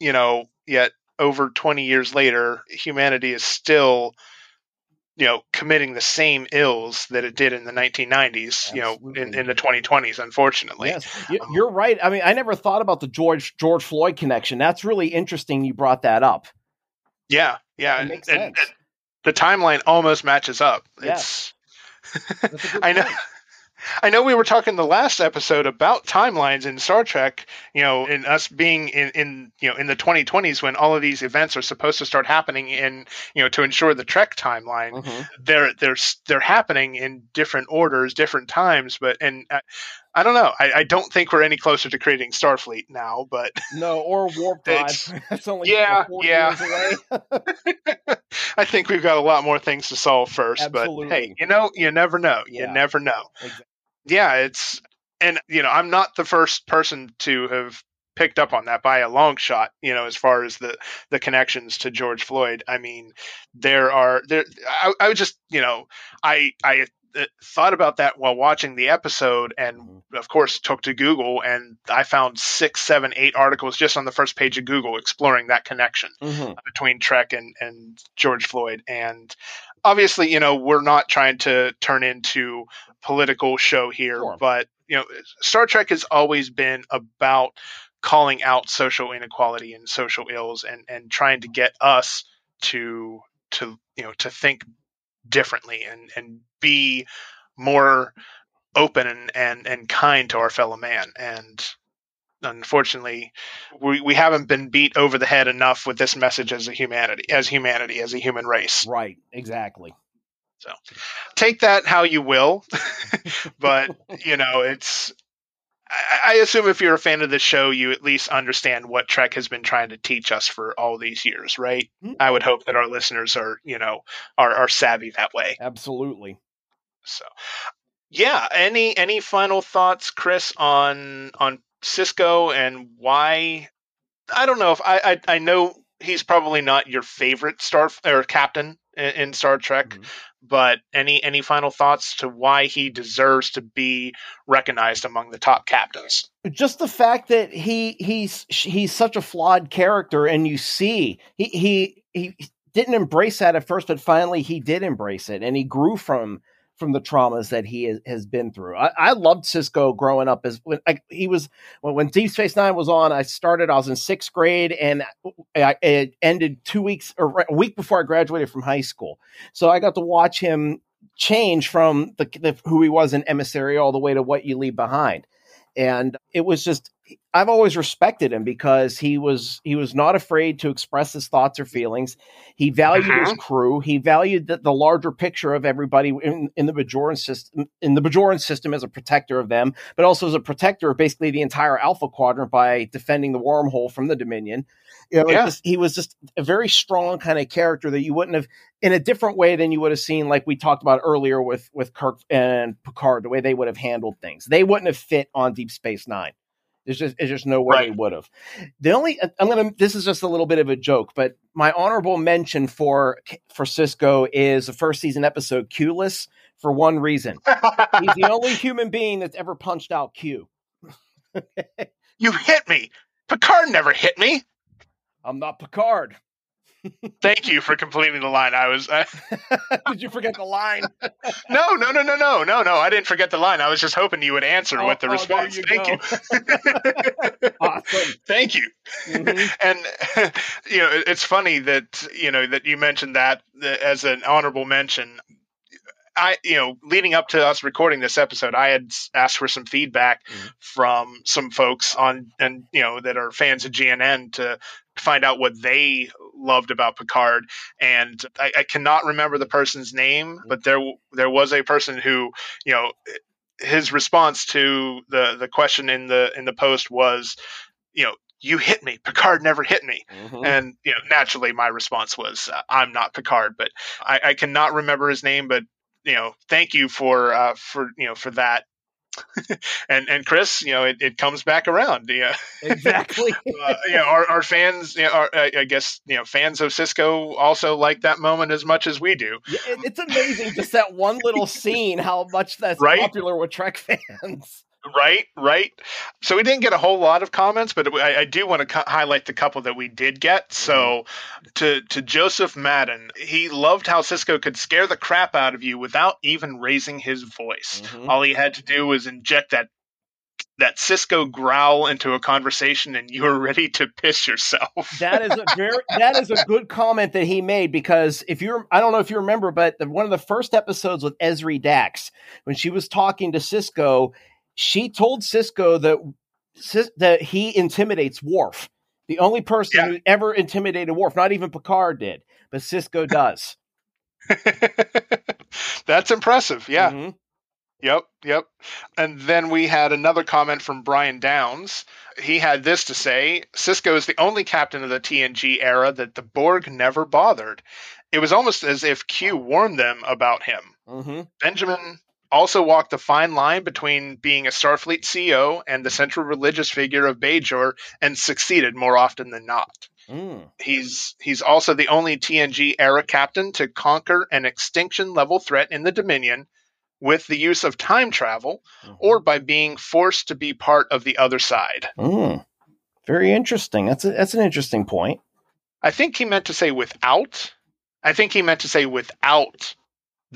Speaker 5: you know, yet over 20 years later, humanity is still you know committing the same ills that it did in the 1990s you know in, in the 2020s unfortunately
Speaker 6: Yes, you, um, you're right. I mean, I never thought about the George George Floyd connection. That's really interesting. You brought that up.
Speaker 5: Yeah, yeah,
Speaker 6: It
Speaker 5: and,
Speaker 6: makes
Speaker 5: and the timeline almost matches up.
Speaker 6: Yes.
Speaker 5: It's
Speaker 6: That's a good
Speaker 5: I know.
Speaker 6: point.
Speaker 5: I know we were talking the last episode about timelines in Star Trek, you know, in us being in, in you know in the 2020s when all of these events are supposed to start happening in you know to ensure the Trek timeline.
Speaker 6: Mhm.
Speaker 5: They're they're they're happening in different orders, different times, but and I, don't know. I, I don't think we're any closer to creating Starfleet now, but
Speaker 6: No, or warp drive. That's only
Speaker 5: yeah, yeah. I think we've got a lot more things to solve first. But hey, you know, you never know. You
Speaker 6: Yeah.
Speaker 5: never know.
Speaker 6: Exactly.
Speaker 5: Yeah, it's and you know, I'm not the first person to have picked up on that by a long shot. You know, as far as the the connections to George Floyd. I mean, there are there. I, I was just you know, I I thought about that while watching the episode, and
Speaker 6: Mhm.
Speaker 5: of course took to Google, and I found six, seven, eight articles just on the first page of Google exploring that connection
Speaker 6: Mhm.
Speaker 5: between Trek and, and George Floyd. And obviously, you know, we're not trying to turn into political show here,
Speaker 6: Sure.
Speaker 5: but you know, Star Trek has always been about calling out social inequality and social ills and, and trying to get us to to you know to think differently and, and be more open and, and, and kind to our fellow man. And unfortunately, we, we haven't been beat over the head enough with this message as a humanity, as humanity, as a human race.
Speaker 6: Right. Exactly.
Speaker 5: So take that how you will, but you know, it's. I, I assume if you're a fan of the show, you at least understand what Trek has been trying to teach us for all these years, right?
Speaker 6: Mhm.
Speaker 5: I would hope that our listeners are, you know, are, are savvy that way.
Speaker 6: Absolutely.
Speaker 5: So, yeah. Any any final thoughts, Chris, on on Sisko and why? I don't know if I I, I know he's probably not your favorite star or captain in, in Star Trek,
Speaker 6: Mhm.
Speaker 5: but any any final thoughts to why he deserves to be recognized among the top captains?
Speaker 6: just the fact that he he's he's such a flawed character and you see he he he didn't embrace that at first but finally he did embrace it and he grew from from the traumas that he has, been through. I, I loved sisko growing up as when I, he was when, when deep space nine was on i started i was in sixth grade and I, it ended two weeks or a week before i graduated from high school. So i got to watch him change from the, the who he was in emissary all the way to what you leave behind and it was just I've always respected him because he was he was not afraid to express his thoughts or feelings. He valued his
Speaker 5: Mhm.
Speaker 6: crew. He valued the, the larger picture of everybody in, in the Bajoran system in the Bajoran system as a protector of them, but also as a protector of basically the entire Alpha Quadrant by defending the wormhole from the Dominion. You know,
Speaker 5: Yeah.
Speaker 6: just- he was just a very strong kind of character that you wouldn't have in a different way than you would have seen, like we talked about earlier with with Kirk and Picard, the way they would have handled things. They wouldn't have fit on Deep Space Nine. There's just there's just no way they would have. The only I'm gonna this is just a little bit of a joke, but my honorable mention for for Sisko is the first season episode Q-less for one reason. He's the only human being that's ever punched out Q.
Speaker 5: you hit me. Picard never hit me.
Speaker 6: I'm not Picard.
Speaker 5: Thank you for completing the line. I was I,
Speaker 6: Did you forget the line?
Speaker 5: no, no, no, no, no, no, no. I didn't forget the line. I was just hoping you would answer
Speaker 6: Oh,
Speaker 5: with the
Speaker 6: oh, there
Speaker 5: response.
Speaker 6: you
Speaker 5: Thank you.
Speaker 6: awesome.
Speaker 5: Thank you.
Speaker 6: Mhm.
Speaker 5: and you know, it's funny that you know that you mentioned that uh, as an honorable mention. I, you know, leading up to us recording this episode, I had asked for some feedback
Speaker 6: Mhm.
Speaker 5: from some folks on, and you know, that are fans of GNN to find out what they loved about Picard. And I, I cannot remember the person's name, but there there was a person who, you know, his response to the the question in the in the post was, you know, you hit me. Picard never hit me.
Speaker 6: Mhm.
Speaker 5: And you know, naturally, my response was, uh, "I'm not Picard," but I, I cannot remember his name. But you know, thank you for uh, for you know for that. and and Chris, you know, it, it comes back around. Yeah,
Speaker 6: Exactly.
Speaker 5: uh, you know, our, our fans, you know, our, I I guess you know, fans of Sisko also like that moment as much as we do.
Speaker 6: Yeah, it- it's amazing just that one little scene, how much that's
Speaker 5: Right?
Speaker 6: popular with Trek fans.
Speaker 5: Right, right. So we didn't get a whole lot of comments, but I, I do want to co- highlight the couple that we did get. So to to Joseph Madden, he loved how Sisko could scare the crap out of you without even raising his voice.
Speaker 6: Mhm.
Speaker 5: All he had to do was inject that that Sisko growl into a conversation, and you were ready to piss yourself.
Speaker 6: That is a very that is a good comment that he made because if you're I don't know if you remember, but the, one of the first episodes with Ezri Dax, when she was talking to Sisko, she told Sisko that that he intimidates Worf. The only person
Speaker 5: Yeah.
Speaker 6: who ever intimidated Worf, not even Picard did, but Sisko does.
Speaker 5: That's impressive. Yeah.
Speaker 6: Mhm.
Speaker 5: Yep, yep. And then we had another comment from Brian Downs. He had this to say Sisko is the only captain of the TNG era that the Borg never bothered. It was almost as if Q warned them about him.
Speaker 6: Mhm.
Speaker 5: Benjamin also walked the fine line between being a Starfleet CEO and the central religious figure of Bajor and succeeded more often than not.
Speaker 6: Mm.
Speaker 5: He's he's also the only TNG era captain to conquer an extinction level threat in the Dominion with the use of time travel
Speaker 6: Mhm.
Speaker 5: or by being forced to be part of the other side.
Speaker 6: Mm. Very interesting. That's a, that's an interesting point.
Speaker 5: I think he meant to say without. I think he meant to say without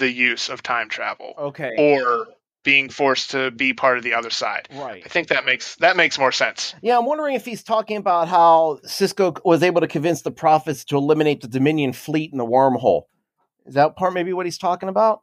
Speaker 5: the use of time travel
Speaker 6: Okay.
Speaker 5: or being forced to be part of the other side.
Speaker 6: right.
Speaker 5: I think that makes that makes more sense.
Speaker 6: Yeah, I'm wondering if he's talking about how Sisko was able to convince the prophets to eliminate the Dominion fleet in the wormhole. Is that part maybe what he's talking about?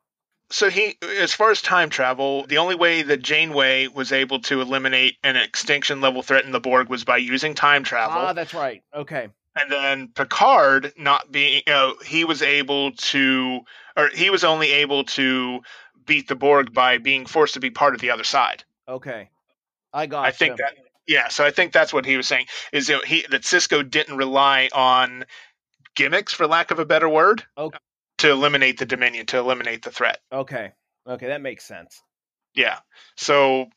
Speaker 5: So he, as far as time travel, the only way that Janeway was able to eliminate an extinction level threat in the Borg was by using time travel.
Speaker 6: Ah, that's right. Okay.
Speaker 5: And then Picard not being, you know, he was able to, or he was only able to beat the Borg by being forced to be part of the other side.
Speaker 6: Okay. I got
Speaker 5: I think that, yeah. So I think that's what he was saying is you know, he that Sisko didn't rely on gimmicks, for lack of a better word,
Speaker 6: Okay.
Speaker 5: to eliminate the Dominion, to eliminate the threat.
Speaker 6: Okay. Okay, that makes sense.
Speaker 5: Yeah. So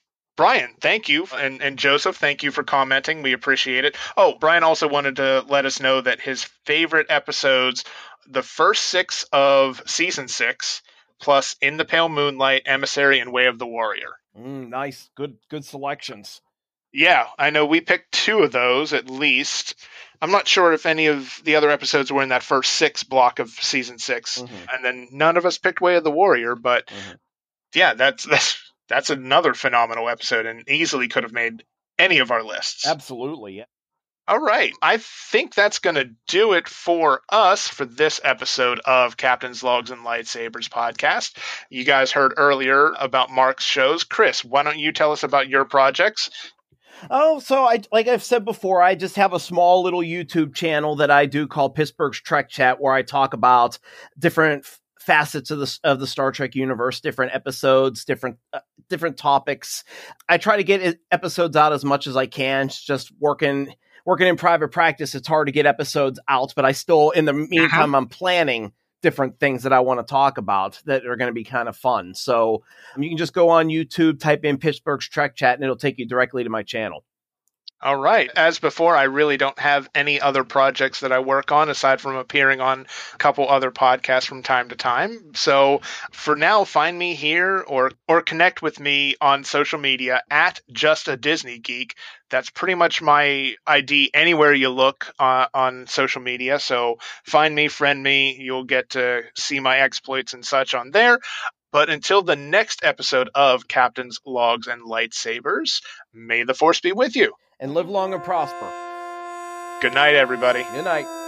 Speaker 5: Brian, thank you. And and Joseph, thank you for commenting. We appreciate it. Oh, Brian also wanted to let us know that his favorite episodes, the first six of season six, plus In the Pale Moonlight, Emissary, and Way of the Warrior.
Speaker 6: Mm, nice. Good good selections.
Speaker 5: Yeah, I know we picked two of those at least. I'm not sure if any of the other episodes were in that first six block of season 6
Speaker 6: Mhm.
Speaker 5: and then none of us picked Way of the Warrior. But
Speaker 6: Mhm.
Speaker 5: yeah, that's that's that's another phenomenal episode, and easily could have made any of our lists.
Speaker 6: Absolutely. Yeah.
Speaker 5: All right. I think that's going to do it for us for this episode of Captain's Logs and Lightsabers podcast. You guys heard earlier about Mark's shows. Chris, why don't you tell us about your projects?
Speaker 6: Oh, so I like I've said before, I just have a small little YouTube channel that I do called Pittsburgh's Trek Chat, where I talk about different facets of the of the Star Trek universe, different episodes, different uh, different topics. I try to get episodes out as much as I can. Just working working in private practice, it's hard to get episodes out, but I still, in the uh-huh. meantime, uh-huh. I'm planning different things that I want to talk about that are going to be kind of fun. So um, you can just go on YouTube, type in Pittsburgh's Trek Chat, and it'll take you directly to my channel.
Speaker 5: All right. As before, I really don't have any other projects that I work on aside from appearing on a couple other podcasts from time to time. So for now, find me here or or connect with me on social media at just a Disney geek. That's pretty much my ID anywhere you look uh, on social media. So find me, friend me. You'll get to see my exploits and such on there. But until the next episode of Captain's Logs and Lightsabers, may the Force be with you
Speaker 6: and live long and prosper.
Speaker 5: Good night, everybody.
Speaker 6: Good night.